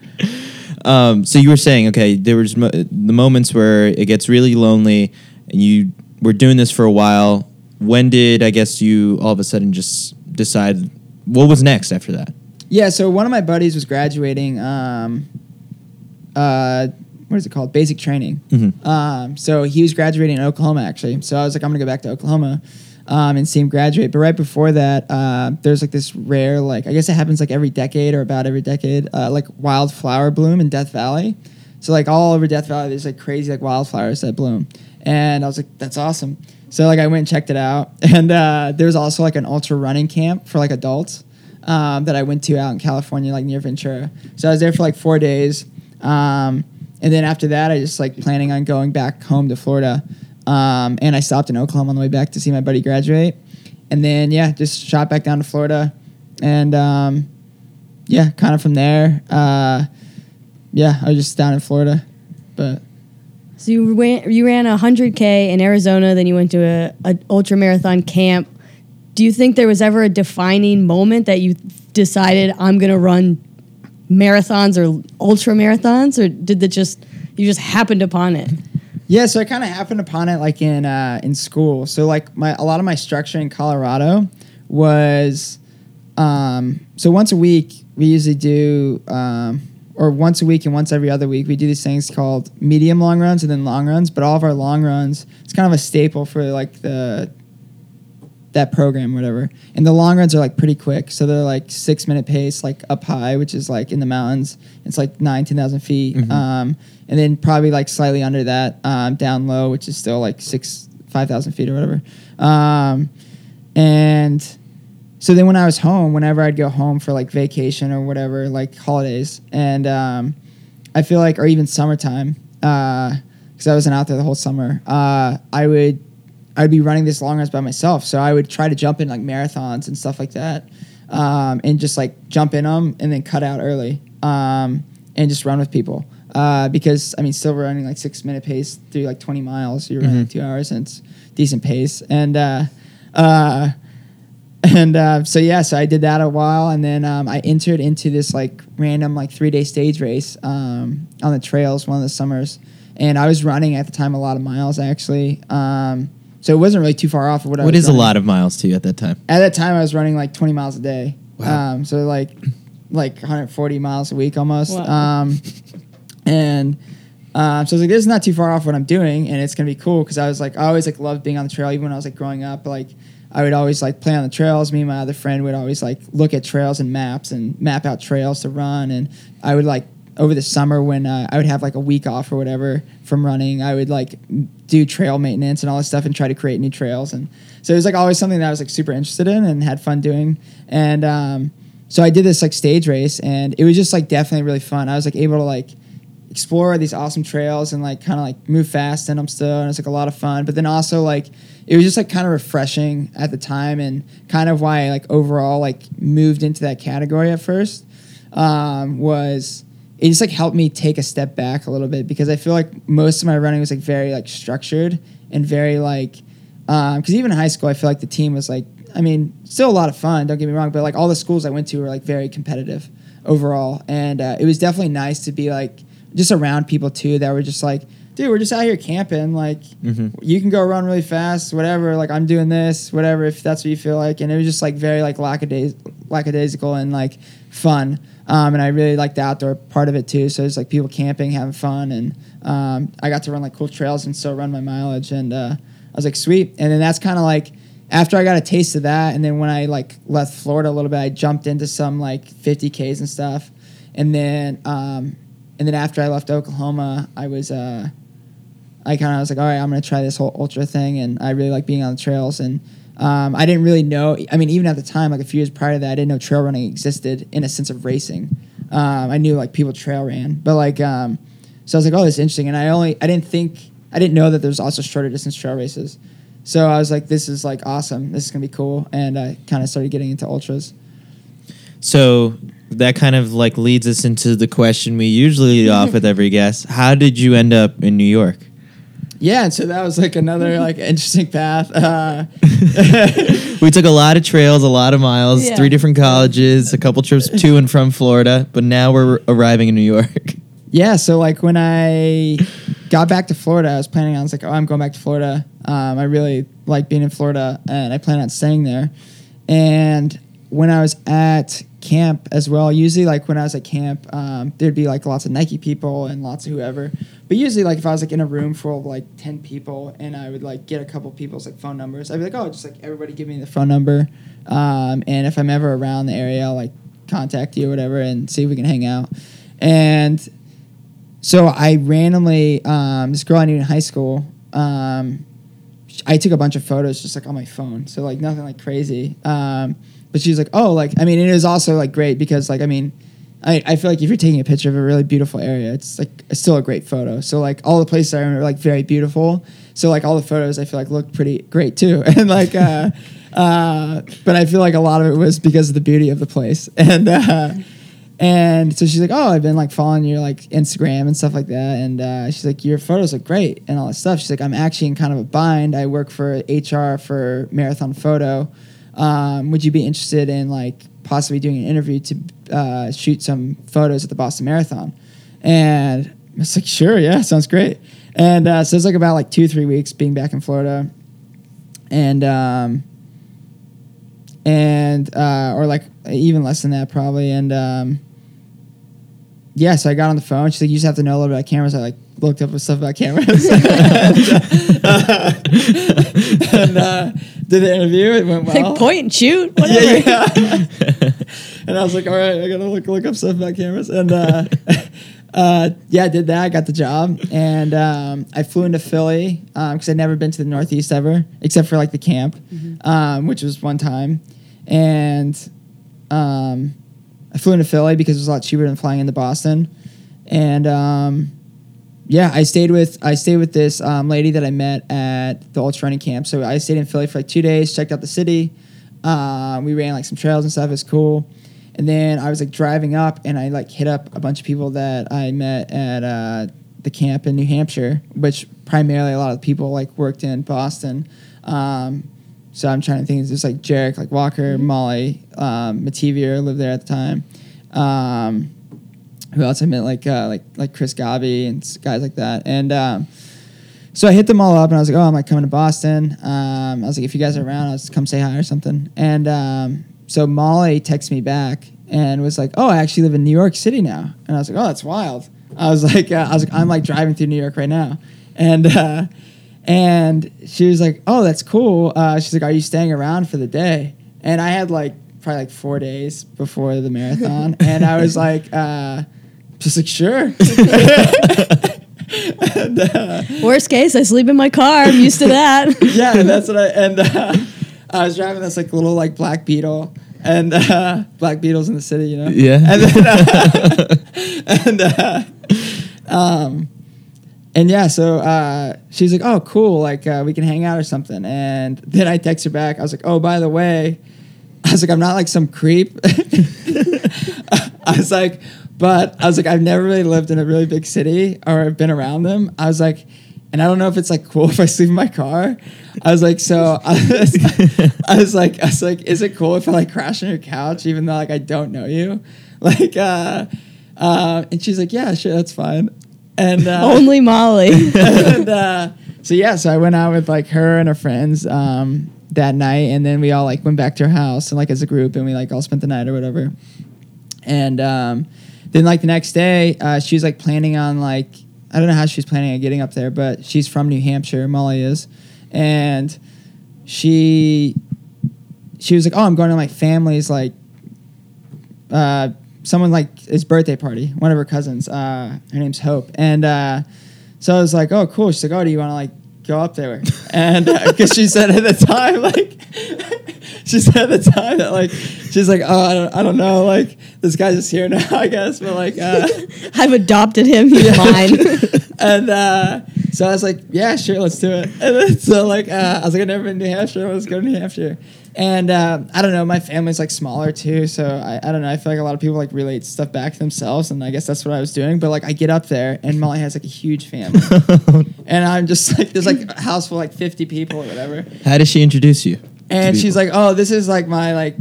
Um, so you were saying, okay, there was mo- the moments where it gets really lonely, and you were doing this for a while. When did I guess you all of a sudden just decide what was next after that? Yeah, so one of my buddies was graduating. Um, uh, what is it called? Basic training. Mhm. Um, so he was graduating in Oklahoma actually. So I was like, I'm gonna go back to Oklahoma um, and see him graduate. But right before that, uh, there's like this rare, like I guess it happens like every decade or about every decade, uh, like wildflower bloom in Death Valley. So like all over Death Valley, there's like crazy like wildflowers that bloom, and I was like, that's awesome. So like I went and checked it out, and uh, there was also like an ultra running camp for like adults um, that I went to out in California, like near Ventura. So I was there for like four days, um, and then after that, I just like planning on going back home to Florida, um, and I stopped in Oklahoma on the way back to see my buddy graduate. and then yeah, just shot back down to Florida, and um, yeah, kind of from there. Uh, yeah, I was just down in Florida, but So you ran you ran a hundred k in Arizona, then you went to a, a ultra marathon camp. Do you think there was ever a defining moment that you decided I'm to run marathons or ultra marathons, or did that just you just happened upon it? Yeah, so I kind of happened upon it like in uh, in school. So like my a lot of my structure in Colorado was um, so once a week we usually do um, or once a week and once every other week we do these things called medium long runs and then long runs. But all of our long runs it's kind of a staple for like the that program, whatever. And the long runs are like pretty quick. So they're like six minute pace, like up high, which is like in the mountains. It's like nine, 10,000 feet. Um, and then probably like slightly under that um, down low, which is still like six, 5,000 feet or whatever. Um, and so then when I was home, whenever I'd go home for like vacation or whatever, like holidays, and um, I feel like, or even summertime, because I wasn't out there the whole summer, uh, I would I'd be running this long runs by myself. So I would try to jump in like marathons and stuff like that, um, and just like jump in them and then cut out early, um, and just run with people. Uh, because I mean, still running like six minute pace through like twenty miles, you're running two hours, and it's decent pace. And uh, uh, and uh, so yeah, so I did that a while, and then um, I entered into this like random like three day stage race um, on the trails one of the summers, and I was running at the time a lot of miles actually. Um, so it wasn't really too far off of what I What was is a running. lot of miles to you at that time? At that time, I was running like 20 miles a day. Wow. Um, so like like 140 miles a week almost. Wow. Um, and um, so I was like, this is not too far off what I'm doing, and it's gonna be cool because I was like, I always like loved being on the trail, even when I was like growing up. Like, I would always like play on the trails. Me and my other friend would always like look at trails and maps and map out trails to run. And I would like over the summer when uh, I would have like a week off or whatever from running, I would like do trail maintenance and all this stuff and try to create new trails. And so it was like always something that I was like super interested in and had fun doing. And um, so I did this like stage race, and it was just like definitely really fun. I was like able to like explore these awesome trails and like kind of like move fast in them still and it's like a lot of fun but then also like it was just like kind of refreshing at the time and kind of why I like overall like moved into that category at first um, was it just like helped me take a step back a little bit because I feel like most of my running was like very like structured and very like because even in high school I feel like the team was like I mean still a lot of fun don't get me wrong but like all the schools I went to were like very competitive overall. And uh, it was definitely nice to be like just around people too that were just like dude we're just out here camping like you can go run really fast whatever like i'm doing this whatever if that's what you feel like. And it was just like very like lackadaisical, lackadaisical and like fun. Um, and i really liked the outdoor part of it too. So it's like people camping having fun. And um, i got to run like cool trails and still run my mileage. And uh, i was like sweet. And then that's kind of like after I got a taste of that, and then when I like left Florida a little bit, I jumped into some like 50ks and stuff, and then um, and then after I left Oklahoma, I was uh, I kind of was like, all right, I'm gonna try this whole ultra thing, and I really like being on the trails, and um, I didn't really know. I mean, even at the time, like a few years prior to that, I didn't know trail running existed in a sense of racing. Um, I knew like people trail ran, but like um, so I was like, oh, this is interesting, and I only I didn't think I didn't know that there's also shorter distance trail races. So I was like, this is like awesome. This is gonna be cool, and I kind of started getting into ultras. So that kind of like leads us into the question we usually off with every guest. How did you end up in New York? Yeah, and so that was like another like interesting path. Uh, We took a lot of trails, a lot of miles, Yeah. three different colleges, a couple trips to and from Florida, but now we're arriving in New York. yeah, so like when I got back to Florida, I was planning on I was like, oh, I'm going back to Florida. Um, I really like being in Florida, and I plan on staying there. And when I was at camp as well, usually like when I was at camp, um, there'd be like lots of Nike people and lots of whoever. But usually, like if I was like in a room full of like ten people, and I would like get a couple people's like phone numbers, I'd be like, oh, just like everybody give me the phone number, um, and if I'm ever around the area, I'll like contact you or whatever and see if we can hang out. And so I randomly, um, this girl I knew in high school, um, I took a bunch of photos just like on my phone. So like nothing like crazy. Um, but she's like, oh, like, I mean, it was also like great because like, I mean, I, I feel like if you're taking a picture of a really beautiful area, it's like it's still a great photo. So like all the places I remember are like very beautiful. So like all the photos I feel like look pretty great too. And like uh uh, but I feel like a lot of it was because of the beauty of the place, and uh, and so she's like, oh, I've been like following your like Instagram and stuff like that, and uh, she's like, your photos look great and all that stuff. She's like, I'm actually in kind of a bind. I work for HR for MarathonFoto. Um, would you be interested in like possibly doing an interview to uh, shoot some photos at the Boston Marathon? And I was like, sure, yeah, sounds great. And uh, so it's like about like two, three weeks being back in Florida, and um, and uh, or like even less than that probably. And um, yeah, so I got on the phone. She's like, "You just have to know a little bit about cameras." I like looked up with stuff about cameras and, uh, did the interview. It went well. Like point and shoot. Whatever. Yeah, yeah. and I was like, all right, I gotta look look up stuff about cameras. And uh, uh, yeah, I did that. I got the job, and um, I flew into Philly because I'd never been to the Northeast ever, except for like the camp, um, which was one time. And um, I flew into Philly because it was a lot cheaper than flying into Boston. And um, yeah, I stayed with I stayed with this um, lady that I met at the ultra running camp. So I stayed in Philly for like two days, checked out the city. Uh, we ran like some trails and stuff. It's cool. And then I was like driving up, and I like hit up a bunch of people that I met at uh, the camp in New Hampshire, which primarily a lot of people like worked in Boston. Um, so I'm trying to think. It's just like Jarek, like Walker, Molly, um, Mativier lived there at the time. Um, who else I met? Like uh, like like Chris Gabi and guys like that. And um, so I hit them all up, and I was like, "Oh, I'm like coming to Boston." Um, I was like, "If you guys are around, I'll just come say hi or something." And um, so Molly texted me back and was like, "Oh, I actually live in New York City now." And I was like, "Oh, that's wild." I was like, uh, "I was like, I'm like driving through New York right now," and uh, and she was like, "Oh, that's cool." Uh, she's like, "Are you staying around for the day?" And I had like probably like four days before the marathon, and I was like, "Just like sure." and, uh, Worst case, I sleep in my car. I'm used to that. yeah, and that's what I and uh, I was driving this like little like black beetle and uh, black beetles in the city, you know. Yeah. And then, uh, and uh, um, and yeah, so uh, she's like, "Oh, cool, like uh, we can hang out or something." And then I text her back. I was like, "Oh, by the way," I was like, "I'm not like some creep." I was like, but I was like, I've never really lived in a really big city or I've been around them. I was like, and I don't know if it's like cool if I sleep in my car. I was like, so I was, I was like, I was like, is it cool if I like crash on your couch even though like I don't know you? Like, uh, uh, and she's like, yeah, sure, that's fine. And uh, Only Molly. and uh, so yeah, so I went out with like her and her friends um, that night, and then we all like went back to her house and like as a group, and we like all spent the night or whatever. And um, then like the next day, uh, she was like planning on like I don't know how she's planning on getting up there, but she's from New Hampshire, Molly is, and she she was like, oh, I'm going to my family's like uh, someone like his birthday party, one of her cousins. Uh, her name's Hope, and uh, so I was like, oh, cool. She's like, oh, do you want to like go up there? And because she said at the time, like, she said at the time that like she's like, oh, I don't, I don't know, like this guy's just here now, I guess, but like. Uh, I've adopted him. He's mine. and uh, so I was like, yeah, sure, let's do it. And then, so like, uh, I was like, I've never been to New Hampshire. Let's go to New Hampshire. And uh, I don't know, my family's like smaller too, so I, I don't know. I feel like a lot of people like relate stuff back to themselves, and I guess that's what I was doing. But like, I get up there, and Molly has like a huge family, and I'm just like, there's like a house full of like 50 people or whatever, How did she introduce you? and she's like, oh, this is like my like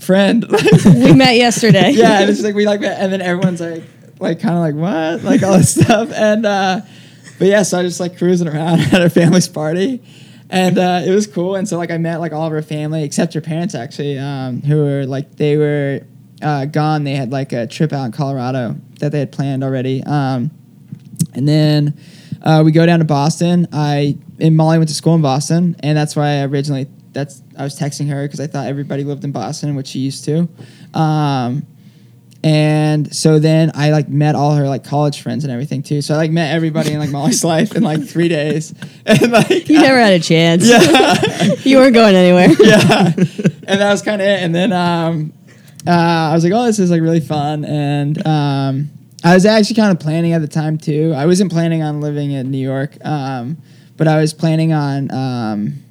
friend. we met yesterday. yeah, and it's like we like that, and then everyone's like, like kind of like what, like all this stuff, and uh, but yeah, so I just like cruising around at her family's party, and uh, it was cool, and so like I met like all of her family except her parents actually, um, who were like they were uh, gone. They had like a trip out in Colorado that they had planned already, um, and then. Uh, we go down to Boston. I and Molly went to school in Boston, and that's why I originally that's I was texting her because I thought everybody lived in Boston, which she used to. Um, and so then I like met all her like college friends and everything too. So I like met everybody in like Molly's life in like three days, and like You never had a chance. yeah, you weren't going anywhere. yeah, and that was kind of it. And then um, uh, I was like, oh, this is like really fun, and um, I was actually kind of planning at the time too. I wasn't planning on living in New York, um, but I was planning on um,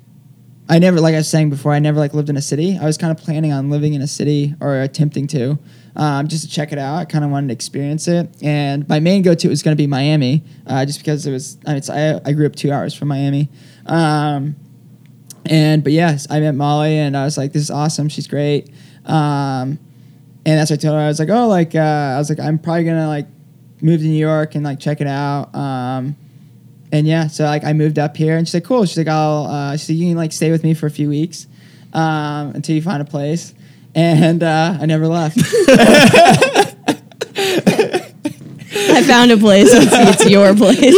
I never, like I was saying before, I never like lived in a city. I was kind of planning on living in a city or attempting to, um, just to check it out. I kind of wanted to experience it, and my main go-to was going to be Miami, uh, just because it was. I, mean, I, I grew up two hours from Miami, um, and but yes, I met Molly, and I was like, this is awesome. She's great, um, and that's what I told her. I was like, oh, like uh, I was like, I'm probably gonna like move to New York and like check it out. Um, and yeah, so like I moved up here, and she's like, "Cool." She's like, "I'll." Uh, she said, "You can like stay with me for a few weeks um, until you find a place." And uh, I never left. I found a place. It's, it's your place.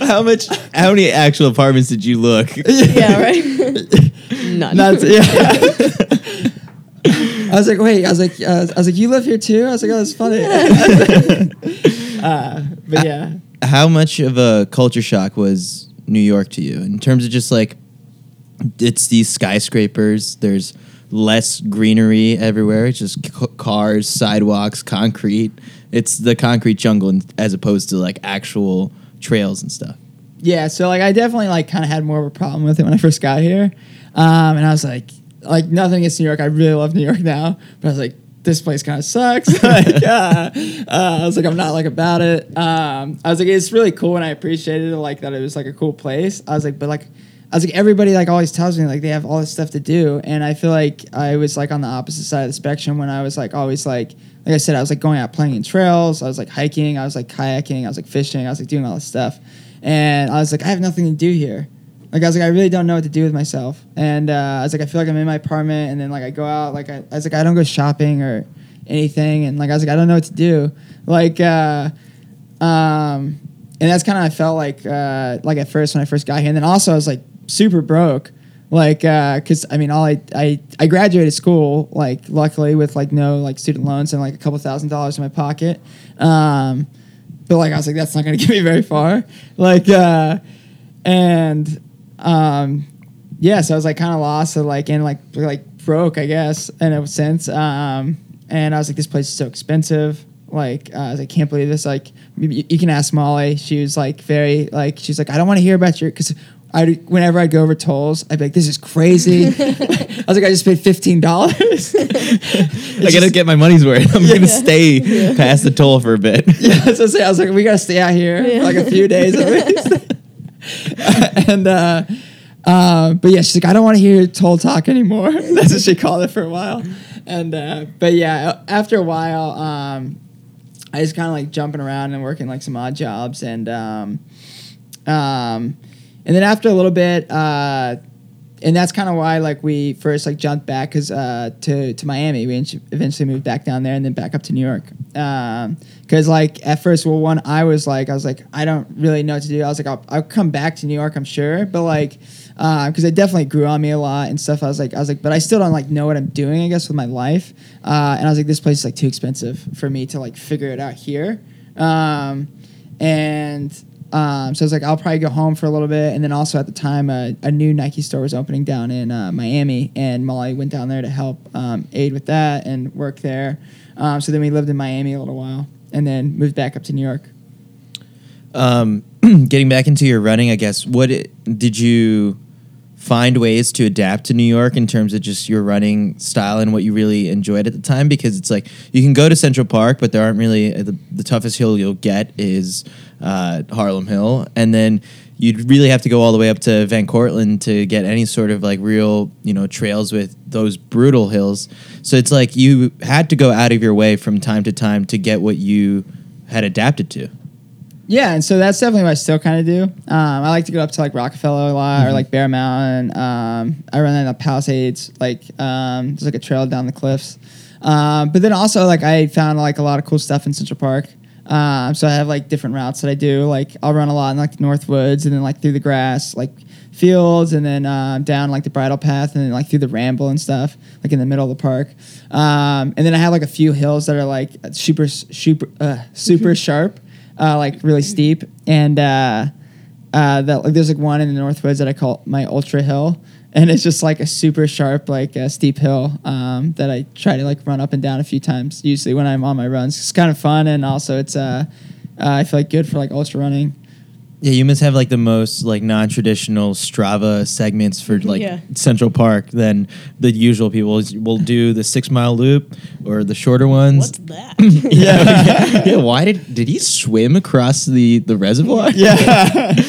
How much? How many actual apartments did you look? Yeah, right. None. That's yeah. I was like, wait. I was like, uh, I was like, you live here too. I was like, oh, that's funny. uh, but yeah, How much of a culture shock was New York to you in terms of just like it's these skyscrapers? There's less greenery everywhere. It's just c- cars, sidewalks, concrete. It's the concrete jungle as opposed to like actual trails and stuff. yeah. So like, I definitely like kind of had more of a problem with it when I first got here, um, and I was like, like nothing against New York. I really love New York now, but I was like. This place kind of sucks. like, uh, uh, I was like, I'm not like about it. Um, I was like, it's really cool, and I appreciated it, like that it was like a cool place. I was like, but like, I was like, everybody like always tells me like they have all this stuff to do, and I feel like I was like on the opposite side of the spectrum when I was like always like, like I said, I was like going out playing in trails, I was like hiking, I was like kayaking, I was like fishing, I was like doing all this stuff, and I was like, I have nothing to do here. Like I was like, I really don't know what to do with myself, and uh, I was like, I feel like I'm in my apartment, and then like I go out, like I, I was like, I don't go shopping or anything, and like I was like, I don't know what to do, like. Uh, um, and that's kind of I felt like uh, like at first when I first got here, and then also I was like super broke, like because I mean all I, I I graduated school like luckily with like no like student loans and like a couple thousand dollars in my pocket, um, but like I was like that's not gonna get me very far, like uh, and um, yeah, so I was like kind of lost, so like and like like broke I guess in a sense, um, and I was like this place is so expensive. Like uh, I was like, can't believe this. Like you, you can ask Molly. She was like very like she's like I don't want to hear about your because I whenever I'd go over tolls I'd be like this is crazy. I was like I just paid fifteen dollars. I gotta get my money's worth. I'm gonna stay past the toll for a bit. yeah, so I was like- I was like we gotta stay out here for like a few days at least. and uh, uh, but yeah, she's like I don't want to hear toll talk anymore. That's what she called it for a while. And uh, but yeah, after a while. Um, I was kind of like jumping around and working like some odd jobs and um, um, and then after a little bit uh, and that's kind of why like we first like jumped back because uh, to to Miami. We eventually moved back down there and then back up to New York. Because like at first well one I was like I was like I don't really know what to do. I was like I'll, I'll come back to New York I'm sure. But like because it definitely grew on me a lot and stuff. I was like I was like but I still don't like know what I'm doing I guess with my life. Uh, and I was like this place is like too expensive for me to like figure it out here. Um, and um, so I was like, I'll probably go home for a little bit. And then also at the time, a new Nike store was opening down in uh, Miami, and Molly went down there to help um, aid with that and work there. Um, so then we lived in Miami a little while, and then moved back up to New York. Um, getting back into your running, I guess. What did you find ways to adapt to New York in terms of just your running style and what you really enjoyed at the time? Because it's like you can go to Central Park, but there aren't really the, the toughest hill you'll get is uh, Harlem Hill, and then you'd really have to go all the way up to Van Cortlandt to get any sort of like real you know trails with those brutal hills. So it's like you had to go out of your way from time to time to get what you had adapted to. Yeah, and so that's definitely what I still kind of do. Um, I like to go up to like Rockefeller a lot or like Bear Mountain. Um, I run in the Palisades, like um, there's like a trail down the cliffs. Um, but then also like I found like a lot of cool stuff in Central Park. Um, so I have like different routes that I do. Like I'll run a lot in like the North Woods and then like through the grass, like fields, and then um, down like the Bridle Path and then like through the Ramble and stuff, like in the middle of the park. Um, and then I have like a few hills that are like super, super, uh, super sharp uh, like really steep, and uh, uh, that like there's like one in the Northwoods that I call my Ultra Hill, and it's just like a super sharp, like uh, steep hill um, that I try to like run up and down a few times. Usually when I'm on my runs, it's kind of fun, and also it's uh, uh, I feel like good for like ultra running. Yeah, you must have like the most like non-traditional Strava segments for like Yeah. Central Park than the usual people will do the six mile loop or the shorter ones. What's that? yeah, yeah. Why did did he swim across the the reservoir? Yeah.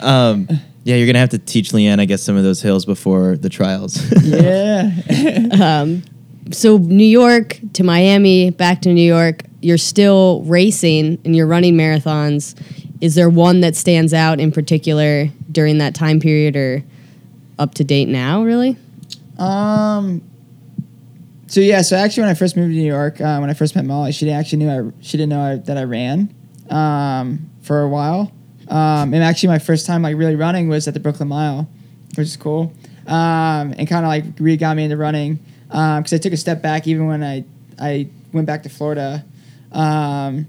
Um, yeah, you're gonna have to teach Leanne, I guess, some of those hills before the trials. yeah. um, so New York to Miami, back to New York. You're still racing and you're running marathons. Is there one that stands out in particular during that time period or up to date now? Really? Um. So yeah, so actually, when I first moved to New York, uh, when I first met Molly, she didn't actually knew I she didn't know I, that I ran um, for a while. Um, and actually, my first time like really running was at the Brooklyn Mile, which is cool. Um, and kind of like really got me into running because I took a step back even when I I went back to Florida. Um,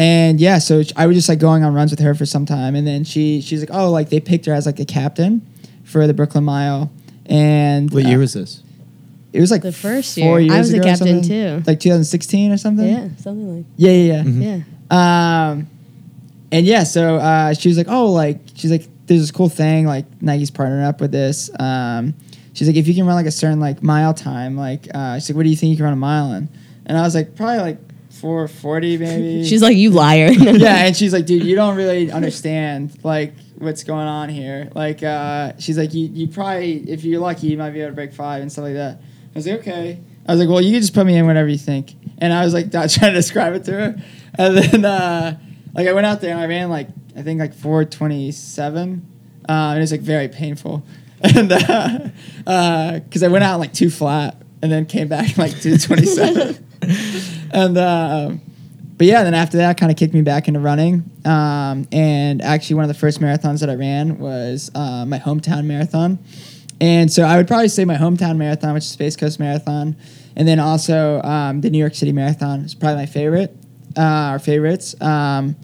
and yeah, so I was just like going on runs with her for some time, and then she she's like, oh, like they picked her as like a captain for the Brooklyn Mile. And what uh, year was this? it was like The first four year. I was a ago or captain too. like 2016 or something. Yeah, something like yeah, yeah, yeah. Mhm. yeah. Um, and yeah, so uh, she was like, oh, like she's like, there's this cool thing, like Nike's partnering up with this. Um, she's like, if you can run like a certain like mile time, like uh, she's like, what do you think you can run a mile in? And I was like, probably like 440 maybe. She's like, you liar. yeah, and she's like, dude, you don't really understand like what's going on here. Like, uh, she's like, you, you probably, if you're lucky, you might be able to break five and stuff like that. I was like, okay. I was like, well, you can just put me in whatever you think. And I was like, trying to describe it to her, and then uh, like I went out there and I ran like I think like 427, uh, and it was like very painful, and because uh, I went out like too flat and then came back like 227, and. Uh, but yeah, then after that, kind of kicked me back into running. Um, and actually, one of the first marathons that I ran was uh, my hometown marathon. And so I would probably say my hometown marathon, which is Space Coast Marathon, and then also um, the New York City Marathon is probably my favorite, uh, our favorites. Um,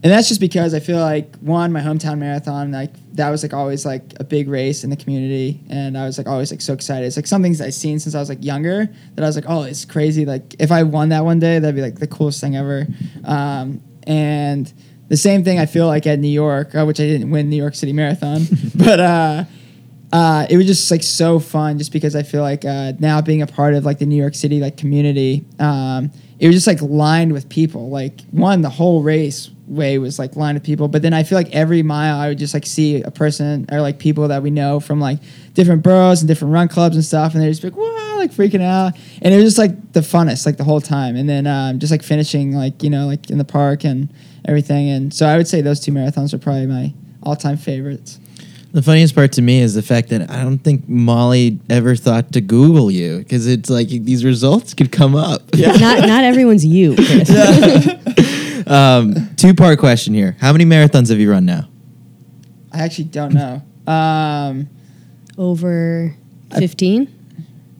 and that's just because I feel like one, my hometown marathon, like that was like always like a big race in the community, and I was like always like so excited. It's like some things I've seen since I was like younger that I was like, oh, it's crazy. Like if I won that one day, that'd be like the coolest thing ever. Um, and the same thing I feel like at New York, uh, which I didn't win New York City Marathon, but uh, uh, it was just like so fun, just because I feel like uh, now being a part of like the New York City like community, um, it was just like lined with people. Like one, the whole race way was like lined with people, but then I feel like every mile I would just like see a person or like people that we know from like different boroughs and different run clubs and stuff, and they're just like wow, like freaking out, and it was just like the funnest like the whole time, and then um, just like finishing like you know like in the park and everything, and so I would say those two marathons are probably my all time favorites. The funniest part to me is the fact that I don't think Molly ever thought to Google you because it's like these results could come up. Yeah. not not everyone's you. Chris. um, two part question here: How many marathons have you run now? I actually don't know. Um, Over fifteen.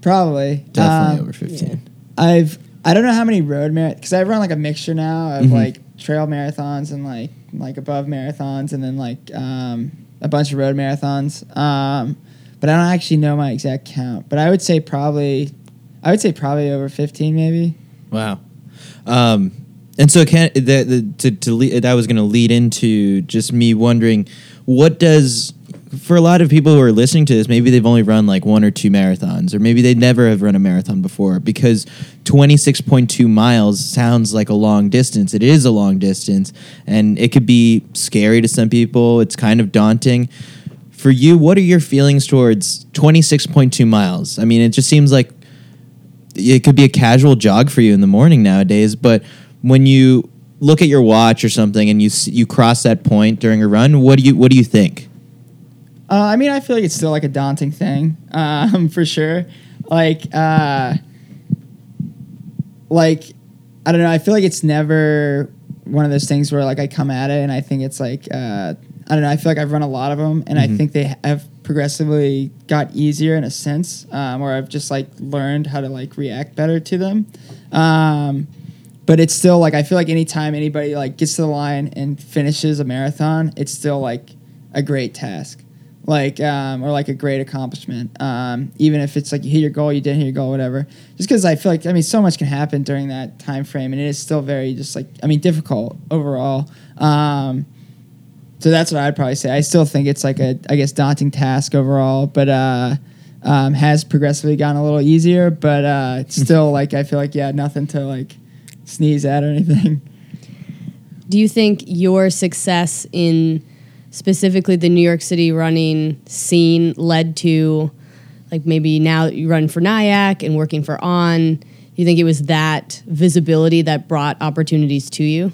probably. Definitely Um, over fifteen. I've I don't know how many road marathons because I run like a mixture now of Mhm. like trail marathons and like like above marathons and then like um, a bunch of road marathons. Um, but I don't actually know my exact count. But I would say probably I would say probably over fifteen maybe. Wow. Um, and so can the, the to, to lead, that was going to lead into just me wondering what does for a lot of people who are listening to this maybe they've only run like one or two marathons or maybe they never have run a marathon before because 26.2 miles sounds like a long distance. It is a long distance and it could be scary to some people. It's kind of daunting. For you what are your feelings towards 26.2 miles? I mean it just seems like it could be a casual jog for you in the morning nowadays, but when you look at your watch or something and you you cross that point during a run, what do you what do you think? Uh, I mean, I feel like it's still like a daunting thing, um, for sure. Like, uh, like I don't know. I feel like it's never one of those things where like I come at it and I think it's like uh, I don't know. I feel like I've run a lot of them and I Mhm. think they have progressively got easier in a sense, um, or I've just like learned how to like react better to them. Um, but it's still like I feel like anytime anybody like gets to the line and finishes a marathon, it's still like a great task, like um, or like a great accomplishment. Um, even if it's like you hit your goal, you didn't hit your goal, whatever. Just because I feel like I mean so much can happen during that time frame, and it is still very just like I mean difficult overall. Um, so that's what I'd probably say. I still think it's like a, I guess, daunting task overall, but uh, um, has progressively gotten a little easier. But uh, it's still like I feel like yeah, nothing to like sneeze at or anything. Do you think your success in specifically the New York City running scene led to like maybe now that you run for NYAC and working for On? Do you think it was that visibility that brought opportunities to you?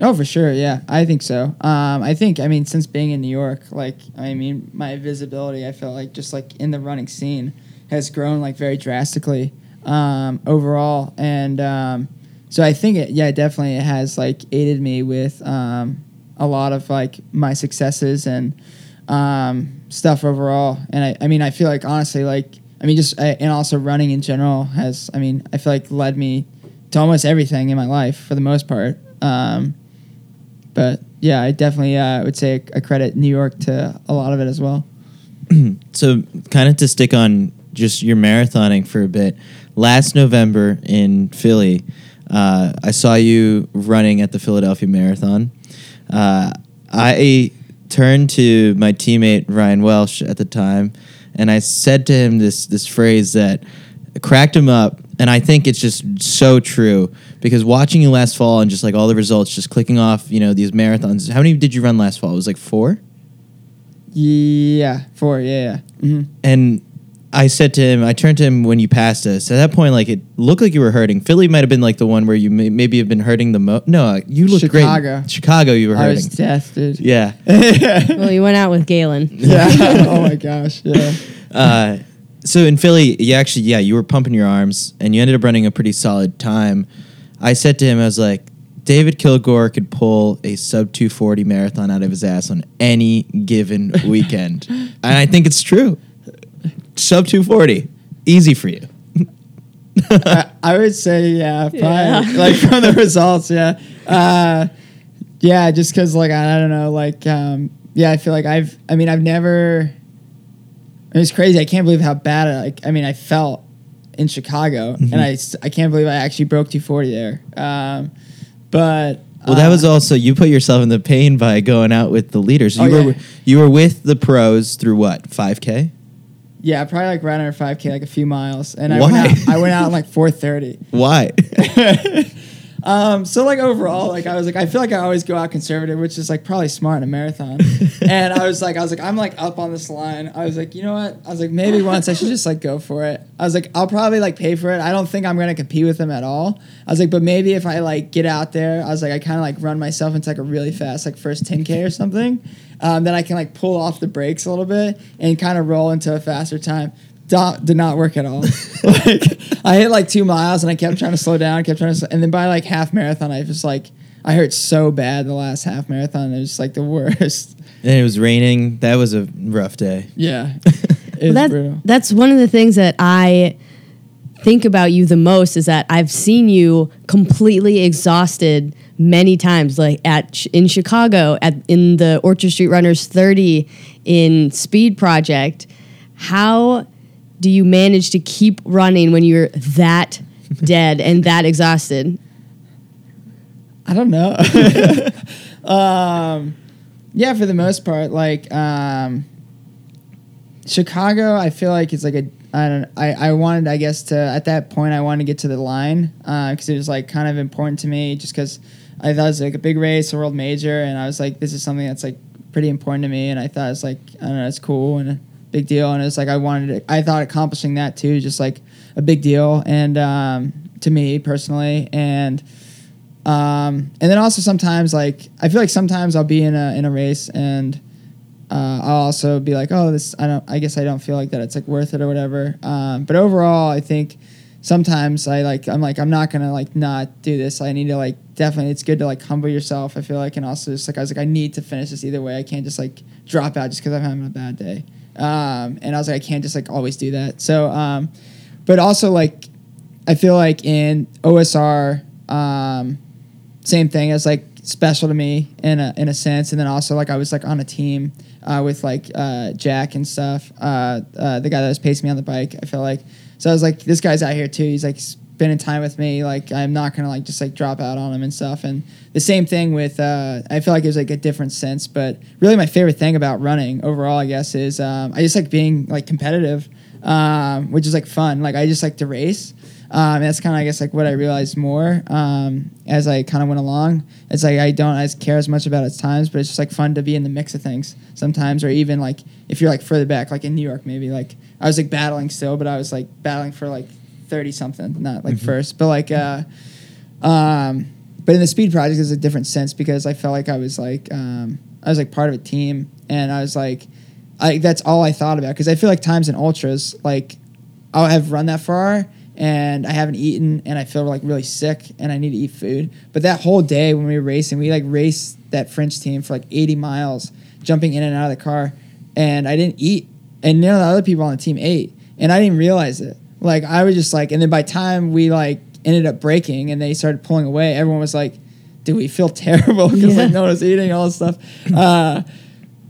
Oh, for sure. Yeah, I think so. Um, I think, I mean, since being in New York, like, I mean, my visibility, I felt like just like in the running scene has grown like very drastically um, overall. And um, so I think it, yeah, definitely it has like aided me with um, a lot of like my successes and um, stuff overall. And I, I mean, I feel like honestly, like, I mean, just, I, and also running in general has, I mean, I feel like led me to almost everything in my life for the most part. Um, but yeah, I definitely uh, would say I credit New York to a lot of it as well. So, kind of to stick on just your marathoning for a bit. Last November in Philly, uh, I saw you running at the Philadelphia Marathon. Uh, I turned to my teammate Ryan Welsh at the time, and I said to him this this phrase that cracked him up, and I think it's just so true because watching you last fall and just like all the results, just clicking off, you know, these marathons. How many did you run last fall? It was like four. Yeah, four. Yeah, yeah. hmm And I said to him, I turned to him when you passed us. At that point, like it looked like you were hurting. Philly might have been like the one where you may, maybe have been hurting the most. No, you looked Chicago. great. Chicago, you were I hurting. was death, dude. yeah. Well, you went out with Galen. Yeah. oh my gosh. Yeah. Uh, so in Philly, you actually, yeah, you were pumping your arms and you ended up running a pretty solid time. I said to him, I was like, David Kilgore could pull a sub 240 marathon out of his ass on any given weekend. and I think it's true. Sub 240, easy for you. I, I would say yeah, probably Yeah. like from the results, yeah, uh, yeah, just because like I, I don't know, like um, yeah, I feel like I've, I mean, I've never. It's crazy. I can't believe how bad I like. I mean, I felt in Chicago, and I I can't believe I actually broke 240 there. Um, but Well, that uh, was also you put yourself in the pain by going out with the leaders. You Oh, were you were with the pros through what five k? Yeah, probably like right under 5k, like a few miles, and I Why? went out. I went out in like 4:30. Why? Um, so like overall, like I was like, I feel like I always go out conservative, which is like probably smart in a marathon. and I was like, I was like, I'm like up on this line. I was like, you know what? I was like, maybe once I should just like go for it. I was like, I'll probably like pay for it. I don't think I'm gonna compete with them at all. I was like, but maybe if I like get out there, I was like, I kind of like run myself into like a really fast like first 10k or something. Um, then I can like pull off the brakes a little bit and kind of roll into a faster time. Don't, did not work at all. like I hit like two miles and I kept trying to slow down, kept trying to, slow, and then by like half marathon, I just like I hurt so bad the last half marathon. It was like the worst. and it was raining. That was a rough day. Yeah, it was that, brutal. that's one of the things that I think about you the most is that I've seen you completely exhausted many times, like at in Chicago, at in the Orchard Street Runners 30, in Speed Project. How do you manage to keep running when you're that dead and that exhausted? I don't know. um, yeah, for the most part, like um, Chicago, I feel like it's like a I don't I, I wanted I guess to at that point I wanted to get to the line because it was like kind of important to me just because I thought it was like a big race, a world major, and I was like this is something that's like pretty important to me, and I thought it's like I don't know it's cool and a big deal, and it's like I wanted to, I thought accomplishing that too just like a big deal and um, to me personally and. Um, and then also sometimes like I feel like sometimes I'll be in a in a race and uh, I'll also be like, oh, this I don't. I guess I don't feel like that. It's like worth it or whatever. Um, but overall, I think sometimes I like I'm like I'm not gonna like not do this. I need to like definitely. It's good to like humble yourself. I feel like and also just like I was like I need to finish this either way. I can't just like drop out just because I'm having a bad day. Um, and I was like I can't just like always do that. So, um, but also like I feel like in OSR. Um, same thing as like special to me in a in a sense and then also like I was like on a team uh, with like uh, Jack and stuff uh, uh, the guy that was pacing me on the bike I feel like so I was like this guy's out here too he's like spending time with me, like I'm not gonna like just like drop out on him and stuff. And the same thing with uh, I feel like it was like a different sense, but really my favorite thing about running overall, I guess, is um, I just like being like competitive, um, which is like fun. Like I just like to race. Um, that's kind of I guess like what I realized more um, as I kind of went along. It's like I don't as care as much about its times, but it's just like fun to be in the mix of things sometimes, or even like if you're like further back, like in New York, maybe like I was like battling still, but I was like battling for like thirty something, not like first, but like uh, um, but in the speed project, it's a different sense because I felt like I was like um, I was like part of a team, and I was like, I that's all I thought about because I feel like times in ultras, like I'll have run that far and I haven't eaten and I feel like really sick and I need to eat food. But that whole day when we were racing, we like raced that French team for like 80 miles, jumping in and out of the car, and I didn't eat, and none of the other people on the team ate, and I didn't realize it. Like I was just like, and then by time we like ended up breaking and they started pulling away, everyone was like, "Do we feel terrible?" Because Yeah. like no one was eating all this stuff. Uh,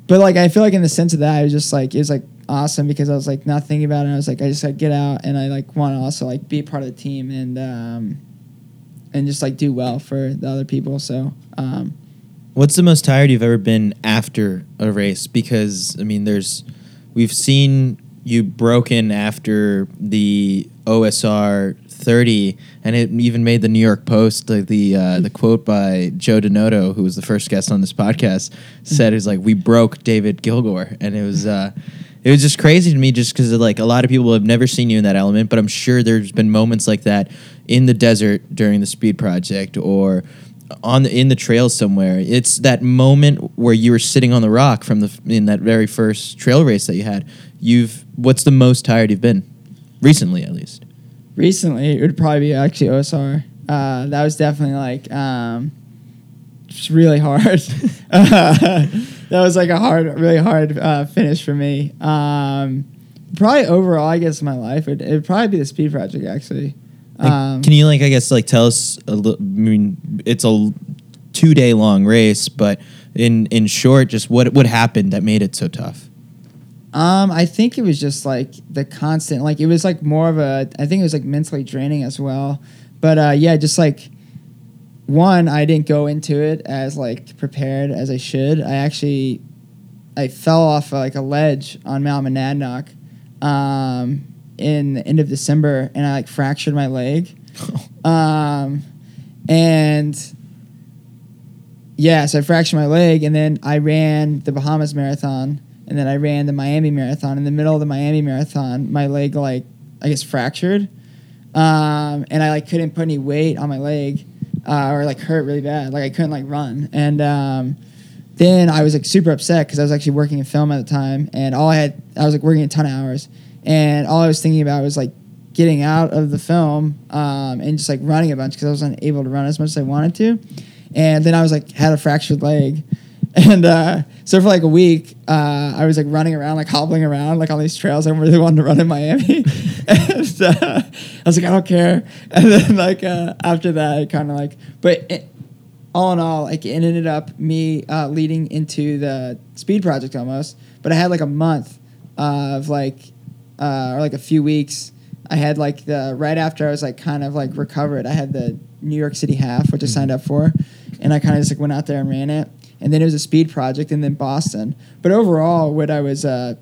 but like I feel like in the sense of that, I was just like it was like awesome because I was like not thinking about it. And I was like I just like get out and I like want to also like be part of the team and um, and just like do well for the other people. So um, What's the most tired you've ever been after a race? Because I mean, there's we've seen you broken after the OSR 30, and it even made the New York Post. Like the uh, the quote by Joe DiNoto, who was the first guest on this podcast, said is like we broke David Kilgore, and it was. Uh, it was just crazy to me just because like a lot of people have never seen you in that element but i'm sure there's been moments like that in the desert during the speed project or on the, in the trail somewhere it's that moment where you were sitting on the rock from the in that very first trail race that you had you've what's the most tired you've been recently at least recently it would probably be actually OSR. Uh, that was definitely like um, just really hard. that was like a hard, really hard uh, finish for me. Um, probably overall, I guess in my life, it would probably be the speed project actually. Like, Um, can you like I guess like tell us a little? I mean, it's a two day long race, but in in short, just what what happened that made it so tough? Um, I think it was just like the constant, like it was like more of a. I think it was like mentally draining as well. But uh, yeah, just like one, I didn't go into it as like prepared as I should. I actually, I fell off like a ledge on Mount Monadnock, um, in the end of December, and I like fractured my leg. Um, and yeah, so I fractured my leg, and then I ran the Bahamas Marathon, and then I ran the Miami Marathon. In the middle of the Miami Marathon, my leg like I guess fractured, um, and I like couldn't put any weight on my leg, uh, or like hurt really bad. Like I couldn't like run, and um, then I was like super upset because I was actually working in film at the time, and all I had I was like working a ton of hours, and all I was thinking about was like getting out of the film um, and just like running a bunch because I wasn't able to run as much as I wanted to, and then I was like had a fractured leg, and uh, so for like a week uh, I was like running around like hobbling around like on these trails I really wanted to run in Miami, and uh, I was like I don't care, and then like uh, after that I kind of like but. It, all in all, like it ended up me uh, leading into the speed project almost. But I had like a month of like, uh, or like a few weeks. I had like the right after I was like kind of like recovered. I had the New York City half, which I signed up for, and I kind of just like went out there and ran it. And then it was a speed project, and then Boston. But overall, what I was uh,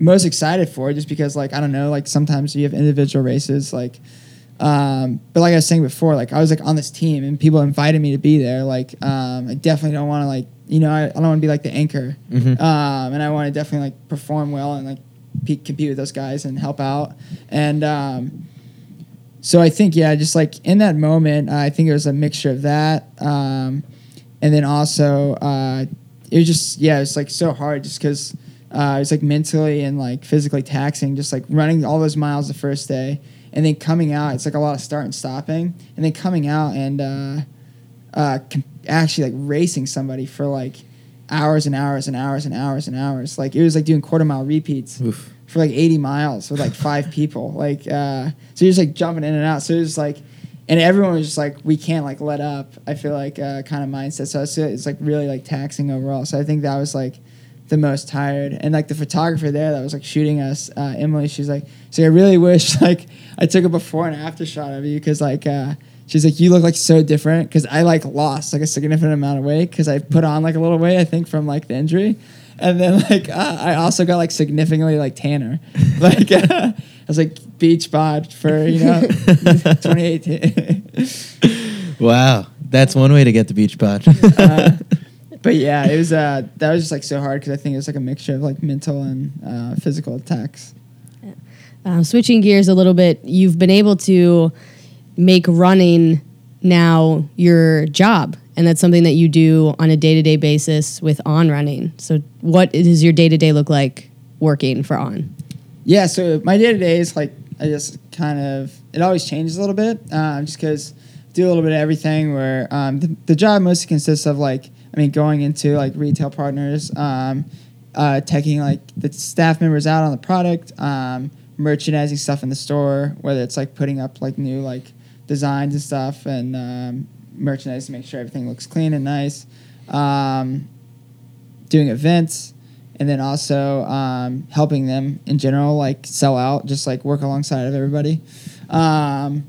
most excited for, just because like I don't know, like sometimes you have individual races, like um, but like I was saying before, like I was like on this team and people invited me to be there. Like um, I definitely don't want to like you know I, I don't want to be like the anchor, Mhm. um, and I want to definitely like perform well and like compete with those guys and help out. And um, so I think yeah, just like in that moment, I think it was a mixture of that, um, and then also uh, it was just yeah, it was like so hard just because uh, it was like mentally and like physically taxing, just like running all those miles the first day, and then coming out, it's like a lot of start and stopping, and then coming out and uh, uh, actually like racing somebody for like hours and hours and hours and hours and hours. Like it was like doing quarter mile repeats Oof. for like 80 miles with like five people. Like, uh, so you're just like jumping in and out. So it was like, and everyone was just like, we can't like let up. I feel like uh, kind of mindset. So it's, it's like really like taxing overall. So I think that was like the most tired. And like the photographer there that was like shooting us, uh, Emily, she's like, so I really wish like I took a before and after shot of you because like uh, she's like you look like so different because I like lost like a significant amount of weight because I put on like a little weight I think from like the injury. And then like uh, I also got like significantly like tanner, like uh, I was like beach bod for you know 2018. Wow, that's one way to get the beach bod. uh, but yeah, it was uh, that was just like so hard because I think it was like a mixture of like mental and uh, physical attacks. Um, switching gears a little bit, you've been able to make running now your job, and that's something that you do on a day to day basis with On Running. So, what does your day to day look like working for On? Yeah, so my day to day is like I just kind of it always changes a little bit, um, just because do a little bit of everything. Where um, the, the job mostly consists of like I mean going into like retail partners, um, uh, taking like the staff members out on the product, um, merchandising stuff in the store, whether it's like putting up like new like designs and stuff and um, merchandise to make sure everything looks clean and nice. Um, doing events and then also um, helping them in general, like sell out, just like work alongside of everybody. Um,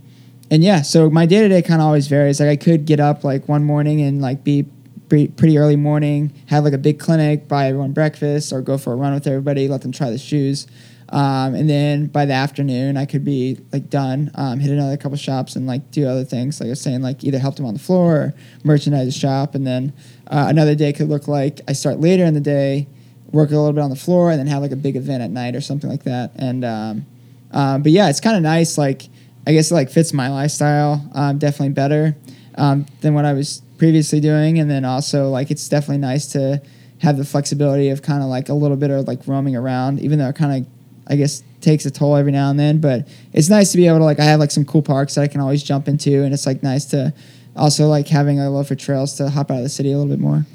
and yeah, so my day to day kind of always varies. Like I could get up like one morning and like be pre- pretty early morning, have like a big clinic, buy everyone breakfast, or go for a run with everybody, let them try the shoes. Um, and then by the afternoon, I could be like done, um, hit another couple shops and like do other things. Like I was saying, like either help them on the floor or merchandise the shop. And then uh, another day could look like I start later in the day, work a little bit on the floor, and then have like a big event at night or something like that. And um, um, but yeah, it's kind of nice. Like I guess it like fits my lifestyle um, definitely better um, than what I was previously doing. And then also like it's definitely nice to have the flexibility of kind of like a little bit of like roaming around, even though it kind of I guess takes a toll every now and then. But it's nice to be able to like I have like some cool parks that I can always jump into, and it's like nice to also like having a love for trails to hop out of the city a little bit more.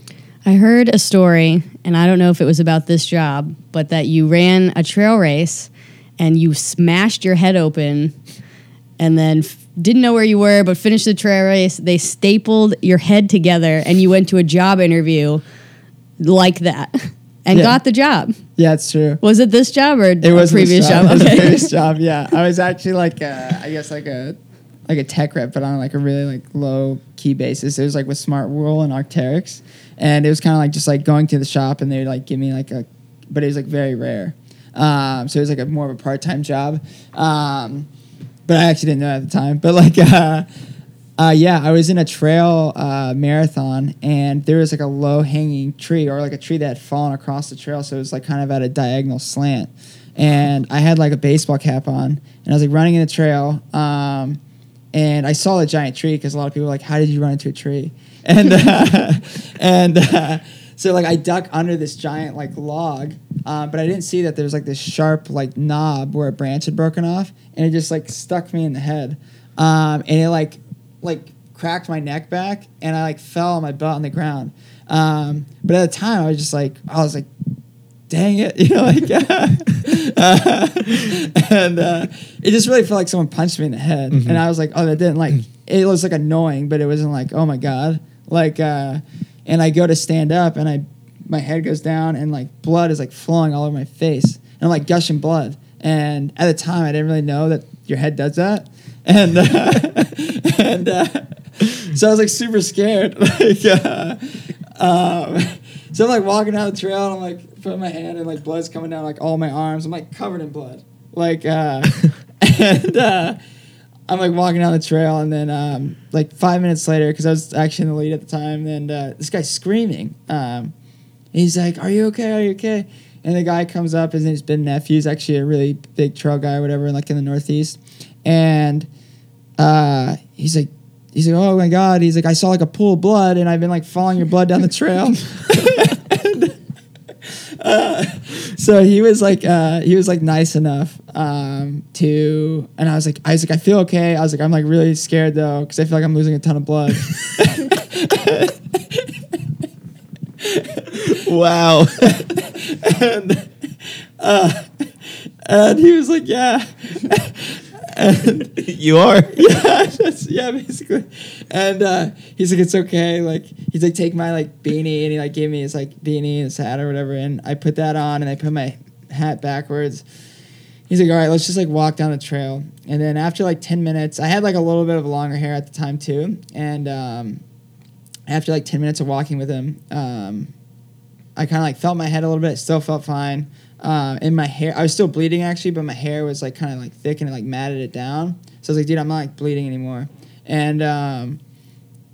I heard a story, and I don't know if it was about this job, but that you ran a trail race and you smashed your head open and then f- didn't know where you were, but finished the trail race. They stapled your head together and you went to a job interview like that and Yeah. got the job. Yeah, it's true. Was it this job or It a was previous job? It was Okay. previous job. Yeah, I was actually like uh, I guess like a like a tech rep, but on like a really like low key basis. It was like with Smartwool and Arc'teryx, and it was kind of like just like going to the shop and they would like give me like a, but it was like very rare. Um, so it was like a more of a part time job. Um, but I actually didn't know at the time. But like, uh, uh, yeah, I was in a trail uh, marathon, and there was like a low hanging tree or like a tree that had fallen across the trail, so it was like kind of at a diagonal slant. And I had like a baseball cap on, and I was like running in the trail. Um, and I saw the giant tree because a lot of people were like, "How did you run into a tree?" And uh, and uh, so like I duck under this giant like log, uh, but I didn't see that there was like this sharp like knob where a branch had broken off, and it just like stuck me in the head, um, and it like like cracked my neck back, and I like fell on my butt on the ground. Um, but at the time, I was just like, I was like, dang it, you know, like, uh, and uh, it just really felt like someone punched me in the head, and I was like, oh, that didn't like, it was like annoying, but it wasn't like, oh my god, like, uh, and I go to stand up, and I, my head goes down, and like blood is like flowing all over my face, and I'm like gushing blood, and at the time, I didn't really know that your head does that, and uh, and. Uh, so I was like super scared. Like, uh, um, so I'm like walking down the trail and I'm like putting my hand and like blood's coming down like all my arms. I'm like covered in blood. Like, uh, and uh, I'm like walking down the trail and then um, like five minutes later, because I was actually in the lead at the time, and uh, this guy's screaming. Um, he's like, "Are you okay? Are you okay?" And the guy comes up. His name's Ben Neff. He's actually a really big trail guy, or whatever, like in the Northeast. And uh, he's like, he's like, oh my god. He's like, I saw like a pool of blood, and I've been like following your blood down the trail. And, uh, so he was like, uh, he was like nice enough um, to, and I was like, I was like, I feel okay. I was like, I'm like really scared though, because I feel like I'm losing a ton of blood. wow. and, uh, and he was like, yeah. And you are. yeah, yeah, basically. And uh, he's like, it's okay. Like he's like, take my like beanie, and he like gave me his like beanie and his hat or whatever, and I put that on, and I put my hat backwards. He's like, all right, let's just like walk down the trail. And then after like ten minutes, I had like a little bit of longer hair at the time too, and um, after like ten minutes of walking with him, um, I kind of like felt my head a little bit, still felt fine. Um, and my hair, I was still bleeding actually, but my hair was like kind of like thick and it like matted it down. So I was like, dude, I'm not like bleeding anymore. And um,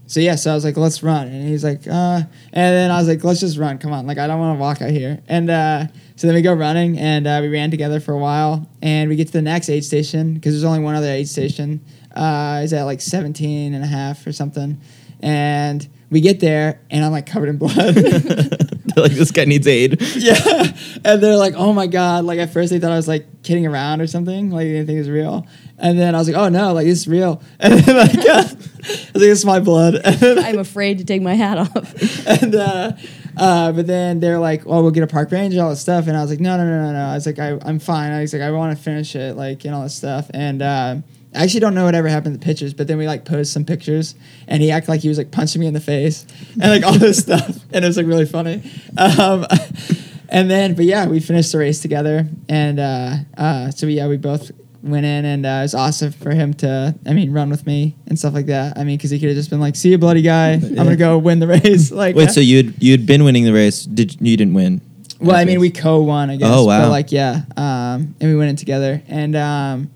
so yeah, so I was like, let's run. And he's like, uh, and then I was like, let's just run. Come on. Like, I don't want to walk out here. And uh, so then we go running and uh, we ran together for a while and we get to the next aid station because there's only one other aid station. Uh, is at like 17 and a half or something. And we get there and I'm like covered in blood. They're like this guy needs aid. yeah. And they're like, oh my God. Like at first they thought I was like kidding around or something. Like they didn't think it was real. And then I was like, oh no, like this is real. And then like, uh, I was like, it's my blood. And then, I'm afraid to take my hat off. and uh, uh, but then they're like, "Oh, we'll get a park ranger, all this stuff," and I was like, "No, no, no, no, no." I was like, I, "I'm fine." I was like, "I want to finish it, like, and all this stuff." And uh, I actually don't know whatever happened to the pictures, but then we like posed some pictures, and he acted like he was like punching me in the face and like all this stuff, and it was like really funny. Um, and then, but yeah, we finished the race together, and uh, uh, so yeah, we both went in, and uh, it was awesome for him to, I mean, run with me and stuff like that. I mean, because he could have just been like, "See you, bloody guy, I'm gonna go win the race." Like, Wait, so you'd you'd been winning the race? Did you didn't win? well, I mean, we co-won, I guess. Oh, wow. But like, yeah, um, and we went in together, and um,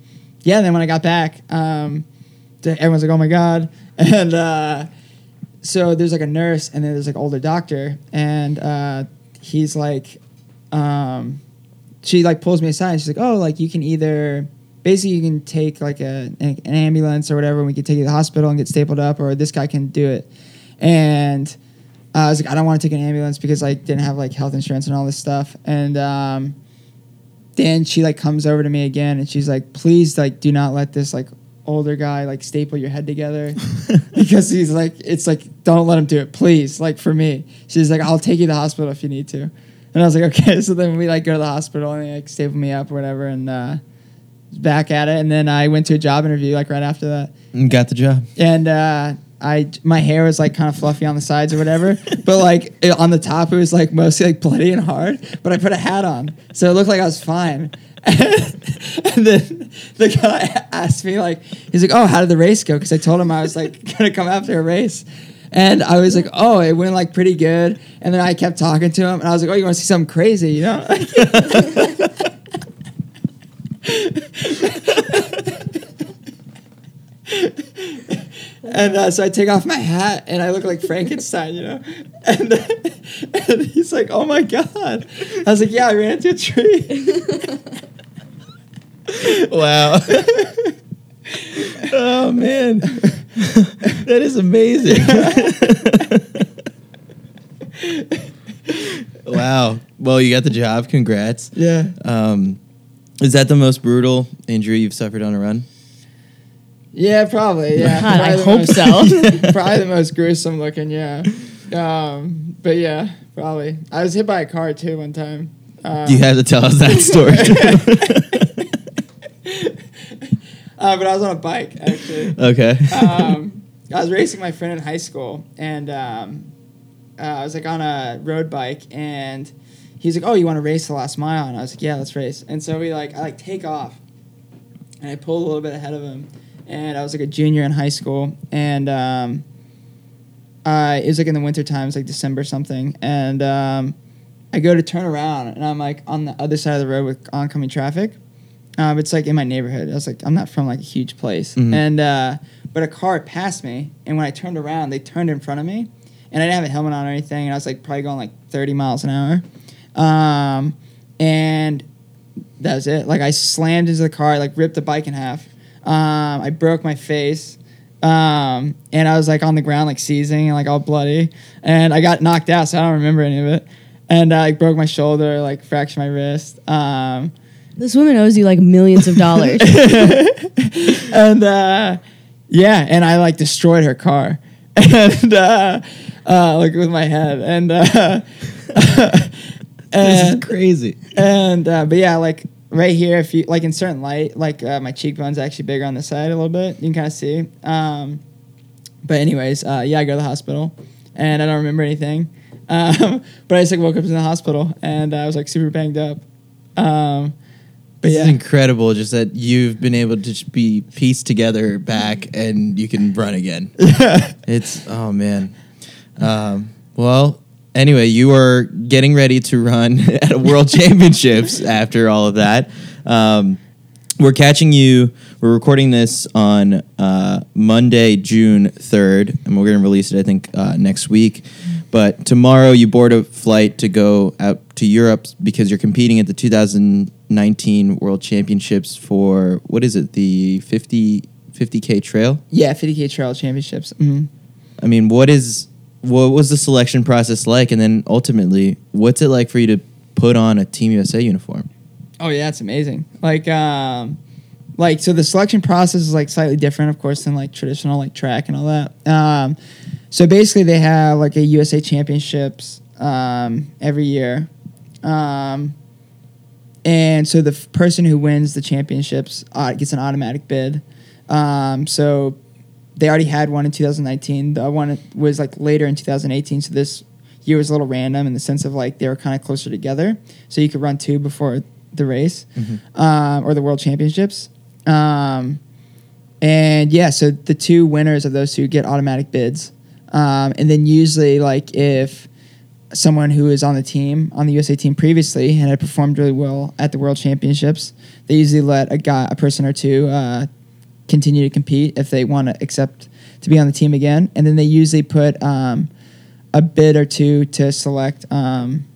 yeah. Then when I got back, um, everyone's like, "Oh my god!" And uh, so there's like a nurse, and then there's like older doctor, and uh, he's like, um, she like pulls me aside. She's like, "Oh, like you can either." Basically, you can take like a, an ambulance or whatever, and we can take you to the hospital and get stapled up, or this guy can do it. And uh, I was like, I don't want to take an ambulance because I didn't have like health insurance and all this stuff. And um, then she like comes over to me again and she's like, please like do not let this like older guy like staple your head together because he's like, it's like don't let him do it, please. Like for me, she's like, I'll take you to the hospital if you need to. And I was like, okay. So then we like go to the hospital and they like staple me up or whatever and uh, back at it. And then I went to a job interview like right after that And got the job. and uh, I my hair was like kind of fluffy on the sides or whatever, but like it, on the top it was like mostly like bloody and hard. But I put a hat on, so it looked like I was fine. and then the guy asked me like, he's like, "Oh, how did the race go?" Because I told him I was like gonna come after a race. And I was like, oh, it went like pretty good. And then I kept talking to him, and I was like, oh, you want to see something crazy, you know? And uh, so I take off my hat and I look like Frankenstein, you know? And, and he's like, oh my God. I was like, yeah, I ran into a tree. Wow. oh man, that is amazing. wow. Well, you got the job. Congrats. yeah. Um, is that the most brutal injury you've suffered on a run? Yeah, probably. Yeah. God, I Probably the hope most- so. probably the most gruesome looking, yeah. Um, but yeah, probably. I was hit by a car too one time. Um, You have to tell us that story. uh, but I was on a bike actually. okay. um, I was racing my friend in high school, and um, uh, I was like on a road bike, and he's like, "Oh, you want to race the last mile?" And I was like, "Yeah, let's race." And so we like, I like take off, and I pulled a little bit ahead of him, and I was like a junior in high school, and um, uh, it was like in the winter time, it was like December something, and um, I go to turn around, and I'm like on the other side of the road with oncoming traffic. Um, it's like in my neighborhood. I was like, I'm not from like a huge place, Mhm. and uh, but a car passed me, and when I turned around, they turned in front of me, and I didn't have a helmet on or anything, and I was like probably going like 30 miles an hour, um, and that was it. Like I slammed into the car, I, like ripped the bike in half. Um, I broke my face. Um, and I was like on the ground, like seizing and like all bloody. And I got knocked out, so I don't remember any of it. And I like, broke my shoulder, like fractured my wrist. Um, This woman owes you like millions of dollars. and uh, yeah, and I like destroyed her car, and uh, uh, like with my head, and uh, this is crazy. and uh, but yeah, like right here, if you like in certain light, like uh, my cheekbone's actually bigger on the side a little bit. You can kind of see. Um, but anyways, uh, yeah, I go to the hospital, and I don't remember anything. Um, but I just like woke up in the hospital, and I was like super banged up. Um, but This yeah, is incredible. Just that you've been able to just be pieced together back, and you can run again. It's oh man. Um, well, anyway, you are getting ready to run at a World Championships after all of that. Um, we're catching you. We're recording this on uh, Monday, June third, and we're going to release it, I think, uh, next week. But tomorrow, you board a flight to go out to Europe because you're competing at the 2019 World Championships for what is it? The 50 50k trail. yeah, 50k trail championships. hmm I mean, what is what was the selection process like, and then ultimately, what's it like for you to put on a Team USA uniform? Oh yeah, it's amazing. Like um like so the selection process is like slightly different of course than like traditional like track and all that. Um so basically they have like a USA championships um every year. Um and so the f- person who wins the championships uh, gets an automatic bid. Um so they already had one in 2019. The one was like later in 2018. So this year was a little random in the sense of like they were kind of closer together. So you could run two before the race um, or the world championships. Um, and yeah, so the two winners of those two get automatic bids. Um, and then usually, like if someone who is on the team, on the USA team previously, and had performed really well at the World Championships, they usually let a guy, a person or two, uh, continue to compete if they want to accept to be on the team again. And then they usually put um, a bid or two to select um,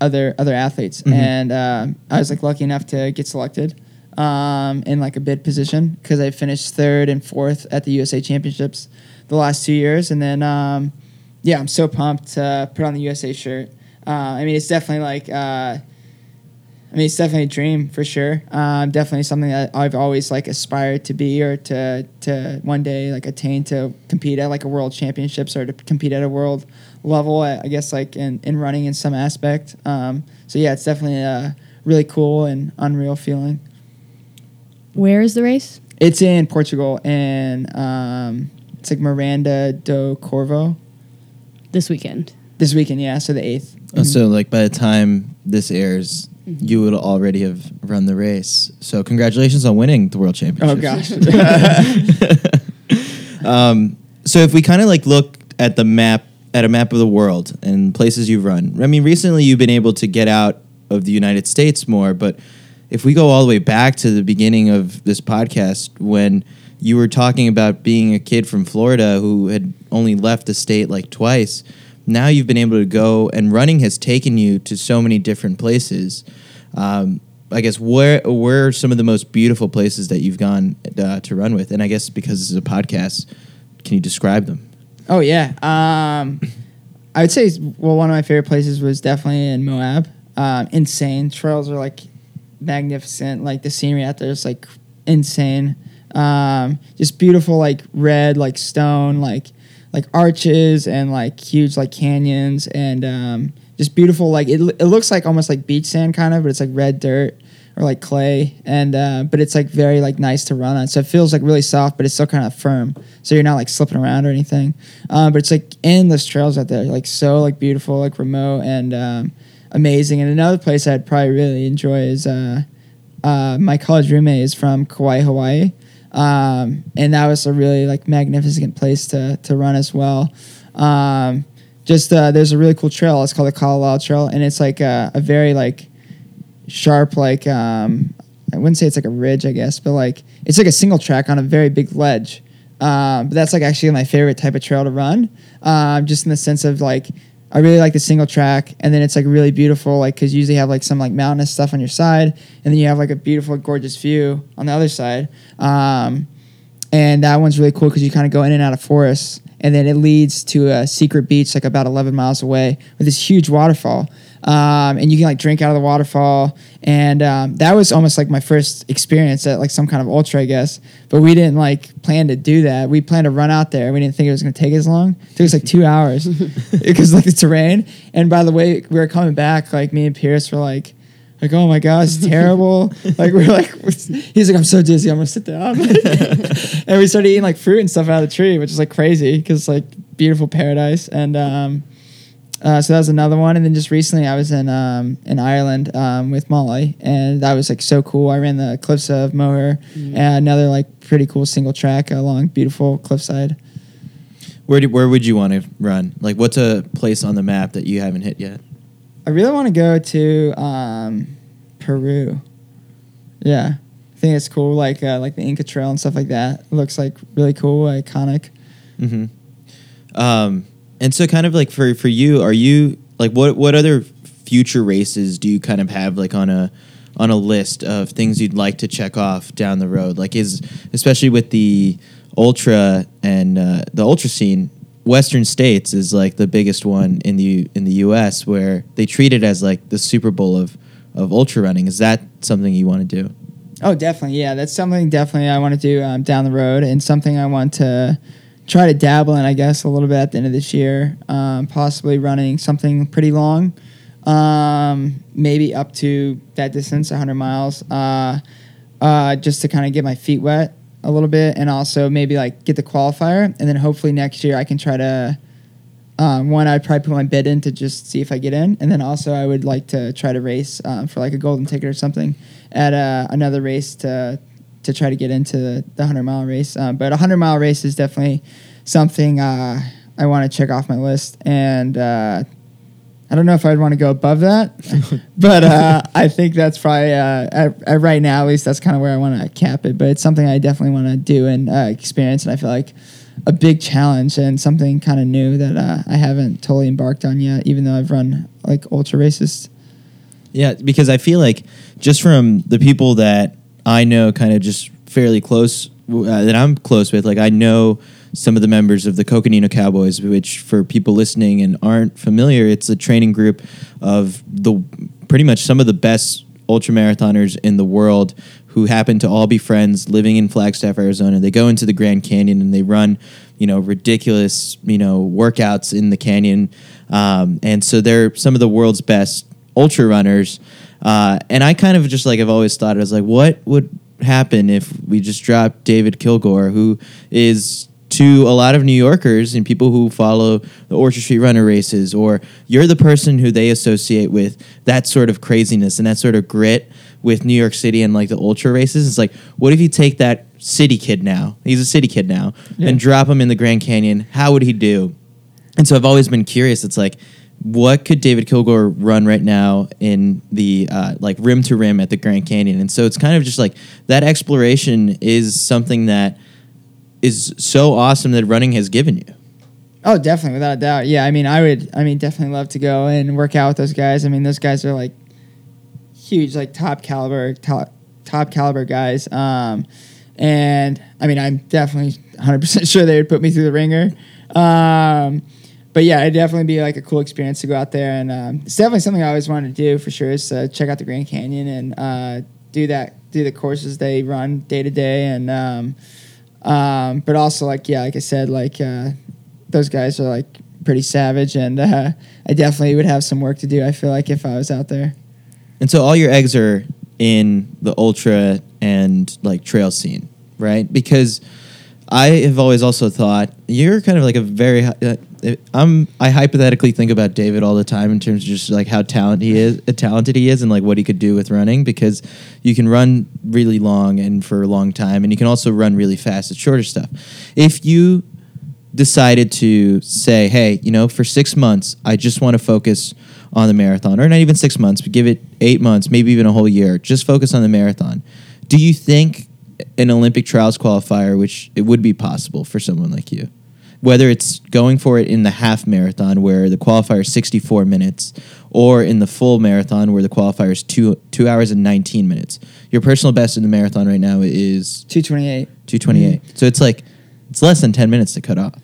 other other athletes. And uh, I was like lucky enough to get selected um, in like a bid position because I finished third and fourth at the USA Championships the last two years. And then um, yeah, I'm so pumped to put on the USA shirt. Uh, I mean, it's definitely like. Uh, I mean, it's definitely a dream for sure. Um, definitely something that I've always like aspired to be or to to one day like attain to compete at like a world championships or to compete at a world level. I I guess like in, in running in some aspect. Um, so yeah, it's definitely a really cool and unreal feeling. Where is the race? It's in Portugal and um, it's like Miranda do Corvo This weekend. this weekend. Yeah, so the eighth. Uh, So, like by the time this airs, you would already have run the race. So, congratulations on winning the World championship. Oh gosh. Um, so if we kind of like look at the map, at a map of the world and places you've run. I mean, recently you've been able to get out of the United States more, but if we go all the way back to the beginning of this podcast when you were talking about being a kid from Florida who had only left the state like twice, now you've been able to go and running has taken you to so many different places. Um, I guess where where are some of the most beautiful places that you've gone uh, to run with? And I guess because this is a podcast, can you describe them? Oh yeah. Um, I would say well, one of my favorite places was definitely in Moab. Um, insane trails are like magnificent. Like the scenery out there is like insane. Um, just beautiful, like red, like stone, like like arches and like huge like canyons and um, just beautiful. Like it, it looks like almost like beach sand kind of, but it's like red dirt or like clay and uh, but it's like very like nice to run on. So it feels like really soft but it's still kind of firm. So you're not like slipping around or anything. Um, but it's like endless trails out there like so like beautiful like remote and um, amazing. And another place i'd probably really enjoy is uh, uh, my college roommate is from kauai hawaii um, and that was a really like magnificent place to, to run as well. Um, just uh, there's a really cool trail. It's called the Kalalau trail and it's like a, a very like sharp like um I wouldn't say it's like a ridge, I guess, but like it's like a single track on a very big ledge. Um, but that's like actually my favorite type of trail to run, um, just in the sense of like I really like the single track, and then it's like really beautiful, like because you usually have like some like mountainous stuff on your side, and then you have like a beautiful, gorgeous view on the other side. Um, and that one's really cool because you kind of go in and out of forests, and then it leads to a secret beach like about 11 miles away with this huge waterfall. Um, and you can like drink out of the waterfall, and um, that was almost like my first experience at like some kind of ultra, I guess. But we didn't like plan to do that. We planned to run out there. We didn't think it was going to take as long. It took us like two hours because like the terrain. And by the way, we were coming back. Like me and Pierce were like, like, oh my god, it's terrible. like we're like, he's like, I'm so dizzy, I'm gonna sit down. and we started eating like fruit and stuff out of the tree, which is like crazy because it's like beautiful paradise. And um, uh, so that was another one. And then just recently, I was in um, in Ireland um, with Molly, and that was like so cool. I ran the cliffs of Moher, and another like pretty cool single track along beautiful cliffside. Where do, where would you want to run? Like, what's a place on the map that you haven't hit yet? I really want to go to um, Peru. Yeah, I think it's cool, like uh, like the Inca Trail and stuff like that. It looks like really cool, iconic. Mm-hmm. Um, and so, kind of like for for you, are you like what what other future races do you kind of have like on a on a list of things you'd like to check off down the road? Like, is especially with the ultra and uh, the ultra scene, Western states is like the biggest one in the in the U.S. where they treat it as like the Super Bowl of of ultra running. Is that something you want to do? Oh, definitely. Yeah, that's something definitely I want to do um, down the road, and something I want to try to dabble in. I guess a little bit at the end of this year, um, possibly running something pretty long, um, maybe up to that distance, 100 miles, uh, uh, just to kind of get my feet wet a little bit, and also maybe like get the qualifier, and then hopefully next year I can try to. Um, one, I'd probably put my bid in to just see if I get in, and then also I would like to try to race um, for like a golden ticket or something at uh, another race to to try to get into the, the hundred mile race. Um, but a hundred mile race is definitely something uh, I want to check off my list, and uh, I don't know if I'd want to go above that, but uh, I think that's probably uh, at, at right now at least that's kind of where I want to cap it. But it's something I definitely want to do and uh, experience, and I feel like a big challenge and something kind of new that uh, I haven't totally embarked on yet, even though I've run like ultra races. Yeah, because I feel like just from the people that I know, kind of just fairly close, uh, that I'm close with, like I know some of the members of the Coconino Cowboys, which for people listening and aren't familiar, it's a training group of the pretty much some of the best ultra marathoners in the world who happen to all be friends living in Flagstaff, Arizona. They go into the Grand Canyon and they run, you know, ridiculous, you know, workouts in the canyon. Um, and so they're some of the world's best ultra runners. Uh, and I kind of just like I've always thought it was like, what would happen if we just dropped David Kilgore, who is to a lot of New Yorkers and people who follow the Orchard Street Runner races, or you're the person who they associate with that sort of craziness and that sort of grit with New York City and like the ultra races. It's like, what if you take that city kid now? He's a city kid now, Yeah. and drop him in the Grand Canyon. How would he do? And so I've always been curious. It's like, what could David Kilgore run right now in the uh, like rim to rim at the Grand Canyon? And so it's kind of just like that exploration is something that is so awesome that running has given you. Oh, definitely, without a doubt. Yeah, I mean, I would, I mean, definitely love to go and work out with those guys. I mean, those guys are like huge, like top caliber, top top caliber guys. Um, and I mean, I'm definitely 100 percent sure they would put me through the ringer. Um, but yeah, it'd definitely be like a cool experience to go out there, and um, it's definitely something I always wanted to do for sure. Is uh, check out the Grand Canyon and uh, do that, do the courses they run day to day, and um, um, but also like yeah, like I said, like uh, those guys are like pretty savage, and uh, I definitely would have some work to do. I feel like if I was out there. And so all your eggs are in the ultra and like trail scene, right? Because I have always also thought you're kind of like a very. I'm. I hypothetically think about David all the time in terms of just like how talented he is, uh, talented he is, and like what he could do with running. Because you can run really long and for a long time, and you can also run really fast at shorter stuff. If you decided to say, hey, you know, for six months, I just want to focus on the marathon, or not even six months, but give it eight months, maybe even a whole year, just focus on the marathon. Do you think an Olympic trials qualifier, which it would be possible for someone like you, whether it's going for it in the half marathon where the qualifier is 64 minutes, or in the full marathon where the qualifier is two two hours and 19 minutes, your personal best in the marathon right now is 228. 228. So it's like it's less than 10 minutes to cut off.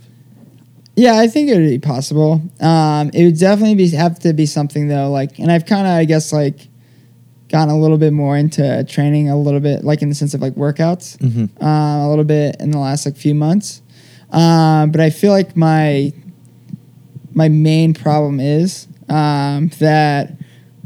Yeah, I think it would be possible. Um, it would definitely be have to be something though, like, and I've kind of, I guess, like, gotten a little bit more into training a little bit, like in the sense of like workouts, Mhm. uh, a little bit in the last like few months. Um, but I feel like my my main problem is um, that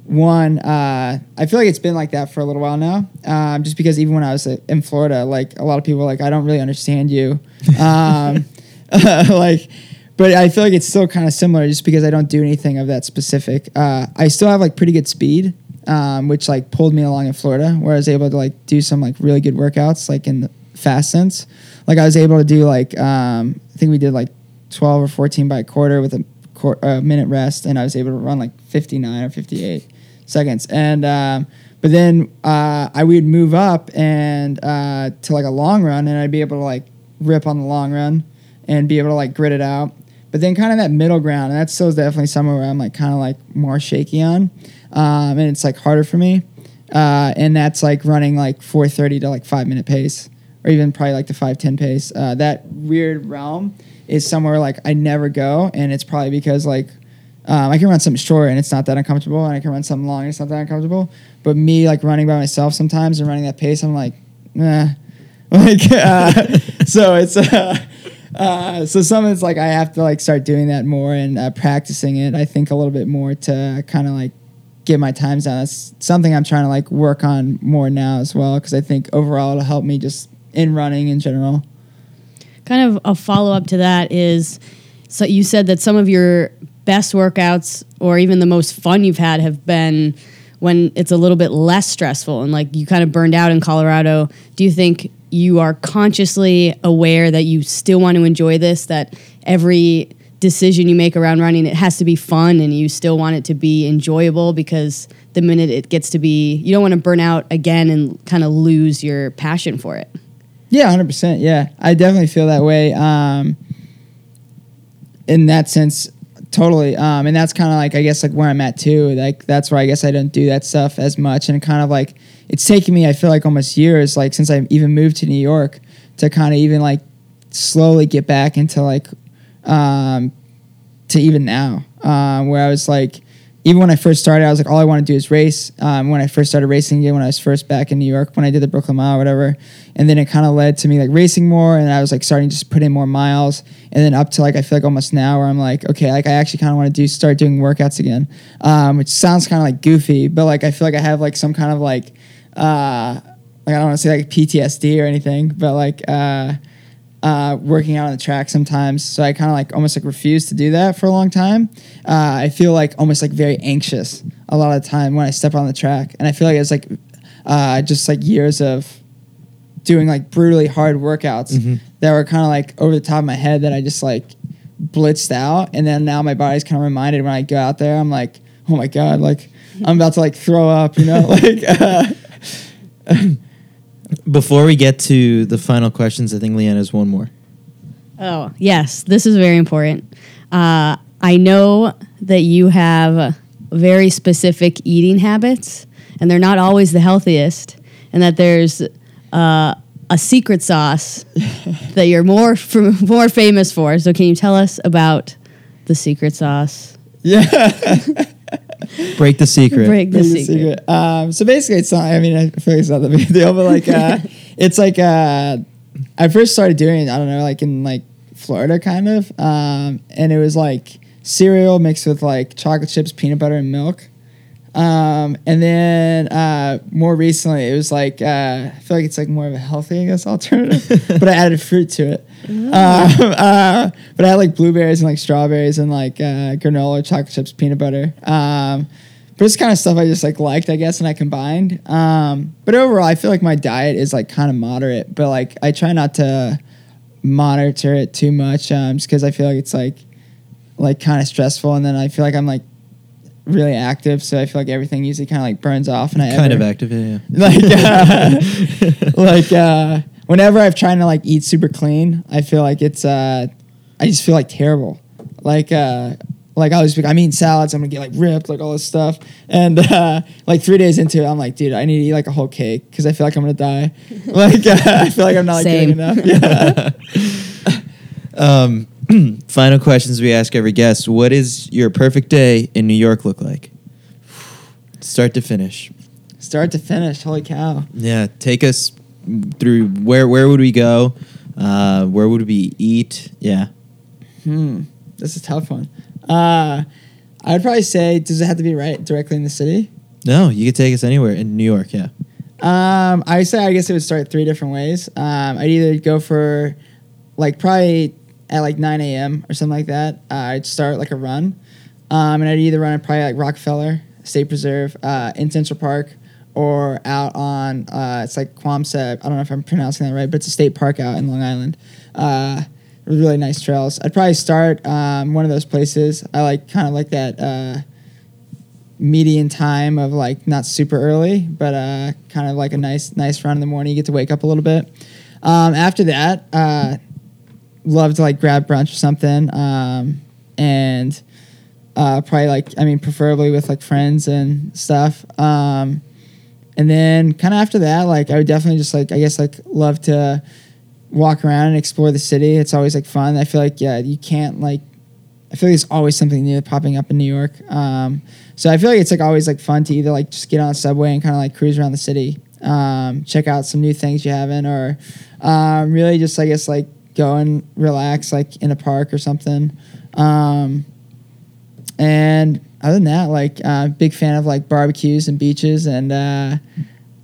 one, uh, I feel like it's been like that for a little while now. Um, just because even when I was uh, in Florida, like a lot of people were like, I don't really understand you. Um, like, but I feel like it's still kind of similar just because I don't do anything of that specific. Uh, I still have like pretty good speed, um, which like pulled me along in Florida, where I was able to like do some like really good workouts, like in the fast sense. Like I was able to do like um, I think we did like twelve or fourteen by a quarter with a, minute rest, and I was able to run like fifty nine or fifty eight seconds. And um, but then uh, I would move up and uh, to like a long run, and I'd be able to like rip on the long run and be able to like grit it out. But then kind of that middle ground, and that's still definitely somewhere where I'm like kind of like more shaky on, um, and it's like harder for me. Uh, and that's like running like 4:30 to like five minute pace, or even probably like the 5:10 pace. Uh, that weird realm is somewhere like I never go, and it's probably because like um, I can run something short and it's not that uncomfortable, and I can run something long and it's not that uncomfortable. But me like running by myself sometimes and running that pace, I'm like, nah. Like, uh, so it's uh, uh, so some it's like I have to like start doing that more and uh, practicing it. I think a little bit more to kind of like get my times down. That's something I'm trying to like work on more now as well because I think overall it'll help me just in running in general. Kind of a follow up to that is so you said that some of your best workouts or even the most fun you've had have been when it's a little bit less stressful and like you kind of burned out in Colorado. Do you think you are consciously aware that you still want to enjoy this, that every decision you make around running it has to be fun and you still want it to be enjoyable because the minute it gets to be you don't want to burn out again and kind of lose your passion for it. Yeah, hundred percent. Yeah, I definitely feel that way. Um, in that sense, totally. Um, and that's kind of like I guess like where I'm at too. Like that's where I guess I don't do that stuff as much, and kind of like it's taken me. I feel like almost years, like since I even moved to New York, to kind of even like slowly get back into like um, to even now, um, where I was like, even when I first started, I was like, all I want to do is race. Um, when I first started racing again, when I was first back in New York, when I did the Brooklyn Mile, or whatever, and then it kind of led to me like racing more, and I was like starting to just put in more miles, and then up to like I feel like almost now where I'm like, okay, like I actually kind of want to do start doing workouts again, um, which sounds kind of like goofy, but like I feel like I have like some kind of like, uh, like I don't want to say like PTSD or anything, but like. Uh, uh, working out on the track sometimes. So I kind of like almost like refuse to do that for a long time. Uh, I feel like almost like very anxious a lot of the time when I step on the track, and I feel like it's like uh, just like years of doing like brutally hard workouts that were kind of like over the top of my head that I just like blitzed out, and then now my body's kind of reminded when I go out there, I'm like, oh my god, like I'm about to like throw up, you know, like. Before we get to the final questions, I think Leanne has one more. Oh, yes, this is very important. Uh, I know that you have very specific eating habits, and they're not always the healthiest, and that there's uh, a secret sauce that you're more f- more famous for. So, can you tell us about the secret sauce? yeah. Break the secret. Break the Big secret. Um, so basically, it's not. I mean, I feel like it's not the big deal, but like, uh, it's like uh, I first started doing it. I don't know, like in like Florida, kind of, um, and it was like cereal mixed with like chocolate chips, peanut butter, and milk. Um, and then uh, more recently, it was like uh, I feel like it's like more of a healthy, I guess, alternative. but I added fruit to it. Um, uh, but I had like blueberries and like strawberries and like uh, granola, chocolate chips, peanut butter. Um, but it's kind of stuff I just like liked, I guess, and I combined. Um, but overall, I feel like my diet is like kind of moderate, but like I try not to monitor it too much, um, just because I feel like it's like like kind of stressful, and then I feel like I'm like really active, so I feel like everything usually kind of like burns off, and I Kind of ever- active, yeah. like uh, like uh, whenever I've tried to like eat super clean, I feel like it's uh, I just feel like terrible. Like uh, like I was I'm eating salads, I'm gonna get like ripped, like all this stuff, and uh, like three days into it, I'm like, dude, I need to eat like a whole cake because I feel like I'm gonna die. like uh, I feel like I'm not like, Same. doing enough. Yeah. Um, final questions we ask every guest. What is your perfect day in New York look like? Start to finish. Start to finish, holy cow. Yeah, take us through where where would we go? Uh, where would we eat? Yeah. Hmm. This is a tough one. Uh, I'd probably say, does it have to be right directly in the city? No, you could take us anywhere in New York. Yeah. Um, I say I guess it would start three different ways. Um, I'd either go for like probably at like 9 a.m. or something like that. Uh, I'd start like a run, um, and I'd either run at probably like Rockefeller State Preserve uh, in Central Park or out on uh, it's like Caumsett. I don't know if I'm pronouncing that right, but it's a state park out in Long Island. Uh, really nice trails. I'd probably start um, one of those places. I like kind of like that uh, median time of like not super early, but uh, kind of like a nice nice run in the morning. You get to wake up a little bit. Um, after that, uh, love to like grab brunch or something, um, and uh, probably like I mean preferably with like friends and stuff. Um, and then kind of after that, like I would definitely just like I guess like love to walk around and explore the city. It's always like fun. I feel like yeah, you can't like I feel like there's always something new popping up in New York. Um, so I feel like it's like always like fun to either like just get on a subway and kind of like cruise around the city, um, check out some new things you haven't, or um, really just I guess like go and relax like in a park or something. Um, and other than that, like uh, big fan of like barbecues and beaches, and uh,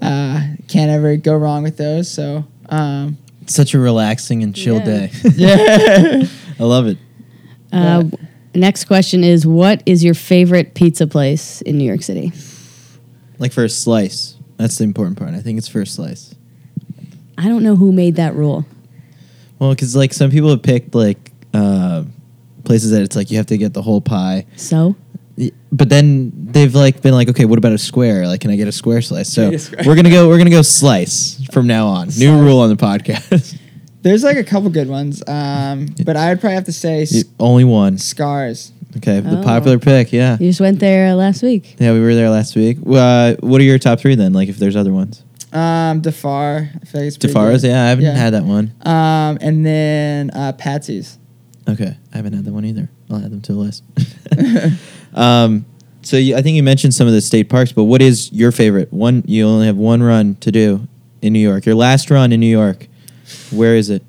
uh, can't ever go wrong with those. So um, Such a relaxing and chill Yeah. day. yeah. I love it. Uh, next question is What is your favorite pizza place in New York City? Like for a slice. That's the important part. I think it's for a slice. I don't know who made that rule. Well, because like some people have picked like uh, places that it's like you have to get the whole pie. So? Y- But then they've like been like, okay, what about a square? Like, can I get a square slice? So square. we're gonna go. We're gonna go slice from now on. New Slice. rule on the podcast. There's like a couple good ones, um, but I would probably have to say s- Only one. Scarr's. Okay, the Oh. popular pick. Yeah, You just went there last week. yeah, we were there last week. Uh, what are your top three then? Like, if there's other ones, Um, Di Fara. I feel like it's pretty Di Fara's. good. Yeah, I haven't Yeah. had that one. Um, and then uh, Patsy's. Okay, I haven't had that one either. I'll add them to the list. um, so you, I think you mentioned some of the state parks, but what is your favorite one? You only have one run to do in New York. Your last run in New York. Where is it?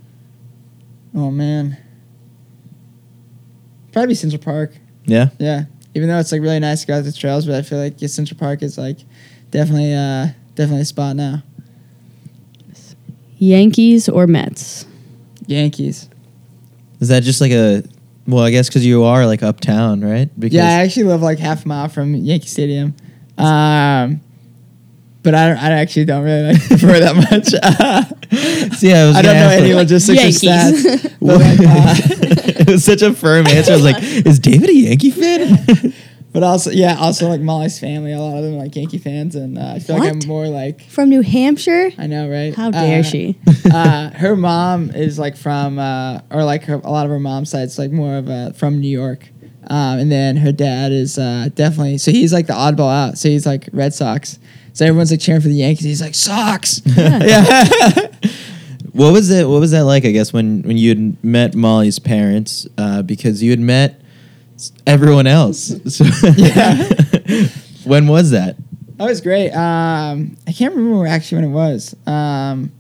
Oh man. Probably Central Park. Yeah. Yeah. Even though it's like really nice to go out the trails, but I feel like yeah, Central Park is like definitely uh definitely a spot now. Yankees or Mets? Yankees. Is that just like a? Well, I guess because you are like uptown, right? Because yeah, I actually live like half a mile from Yankee Stadium. Um but I, don't, I actually don't really like prefer that much. See, I, was I don't know ask, any like- logistics or Yankees. stats. But, like, uh, it was such a firm answer. I was like, "Is David a Yankee fan?" But also, yeah, also like Molly's family. A lot of them are like Yankee fans, and uh, I feel like What? I'm more like From New Hampshire? I know, right? How dare Uh, she? uh, her mom is like from, uh, or like her, a lot of her mom's side's like more of a from New York, um, and then her dad is uh, definitely so he's like the oddball out. So he's like Red Sox. So everyone's like cheering for the Yankees. He's like Sox. yeah. What was it? What was that like? I guess when when you had met Molly's parents, uh, because you had met s- everyone else. So Yeah. when was that? That was great. Um, I can't remember actually when it was, um,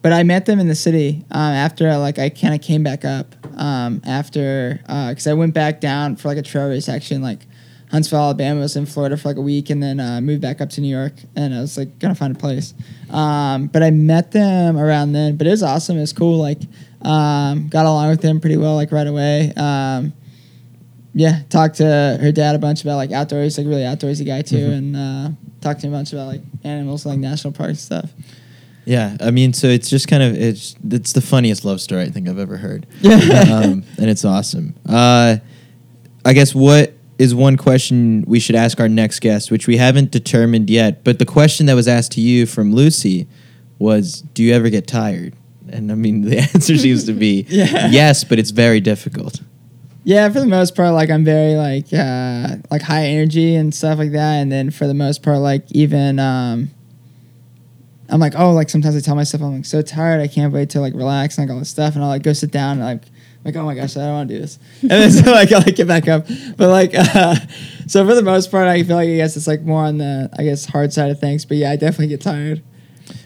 but I met them in the city um, after like I kind of came back up um, after because I went back down for like a trail race actually in like Huntsville, Alabama. I was in Florida for like a week and then uh, moved back up to New York and I was like gonna find a place. Um, but I met them around then. But it was awesome. It was cool. Like um, got along with them pretty well like right away. Yeah, talked to her dad a bunch about like outdoors, like really outdoorsy guy too, and uh, talked to him a bunch about like animals, like national parks stuff. Yeah, I mean, so it's just kind of it's it's the funniest love story I think I've ever heard. Yeah. um, and it's awesome. Uh, I guess what is one question we should ask our next guest, which we haven't determined yet, but the question that was asked to you from Lucy was, "Do you ever get tired?" And I mean, the answer seems to be Yeah. yes, but it's very difficult. Yeah, for the most part, like I'm very like uh, like high energy and stuff like that, and then for the most part, like even um, I'm like oh like sometimes I tell myself I'm like so tired I can't wait to like relax and like all this stuff, and I'll like go sit down and like like oh my gosh I don't want to do this, and then so like I like get back up, but like uh, so for the most part I feel like I guess it's like more on the I guess hard side of things, but yeah I definitely get tired.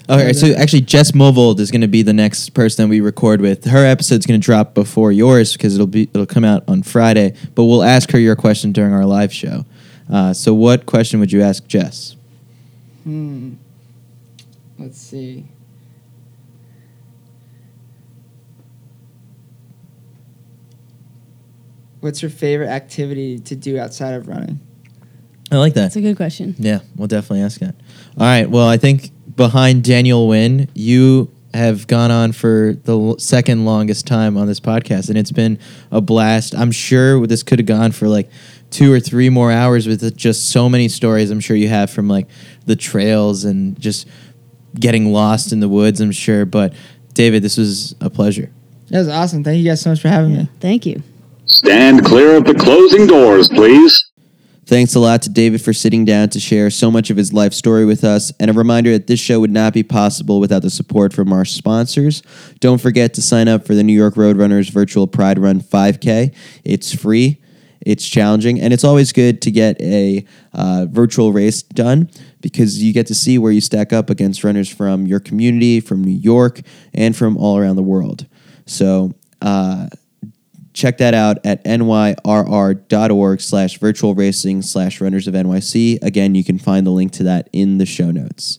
Okay, so actually, Jess Movold is going to be the next person that we record with. Her episode's going to drop before yours because it'll be it'll come out on Friday. But we'll ask her your question during our live show. Uh, so, what question would you ask Jess? Hmm. Let's see. What's your favorite activity to do outside of running? I like that. That's a good question. Yeah, we'll definitely ask that. All right. Well, I think behind Daniel Wynn, you have gone on for the second longest time on this podcast, and it's been a blast. I'm sure this could have gone for like two or three more hours with just so many stories. I'm sure you have from like the trails and just getting lost in the woods. I'm sure, but David, this was a pleasure. That was awesome. Thank you guys so much for having me. Thank you. Stand clear of the closing doors, please. Thanks a lot to David for sitting down to share so much of his life story with us. And a reminder that this show would not be possible without the support from our sponsors. Don't forget to sign up for the New York Roadrunners Virtual Pride Run 5K. It's free, it's challenging, and it's always good to get a uh, virtual race done because you get to see where you stack up against runners from your community, from New York, and from all around the world. So, uh, check that out at nyrr.org slash virtual racing slash runners of NYC. Again, you can find the link to that in the show notes.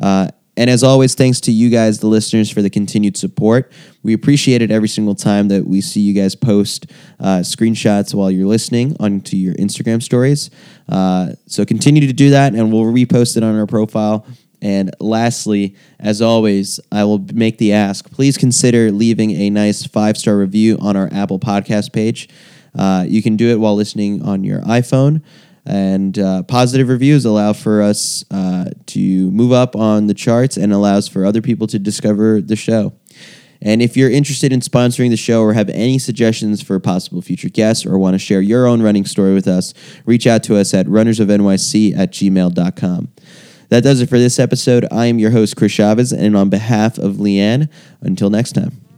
Uh, and as always, thanks to you guys, the listeners, for the continued support. We appreciate it every single time that we see you guys post uh, screenshots while you're listening onto your Instagram stories. Uh, so continue to do that, and we'll repost it on our profile. And lastly, as always, I will make the ask please consider leaving a nice five star review on our Apple Podcast page. Uh, you can do it while listening on your iPhone. And uh, positive reviews allow for us uh, to move up on the charts and allows for other people to discover the show. And if you're interested in sponsoring the show or have any suggestions for possible future guests or want to share your own running story with us, reach out to us at runnersofnyc at gmail.com. That does it for this episode. I am your host, Chris Chavez, and on behalf of Leanne, until next time.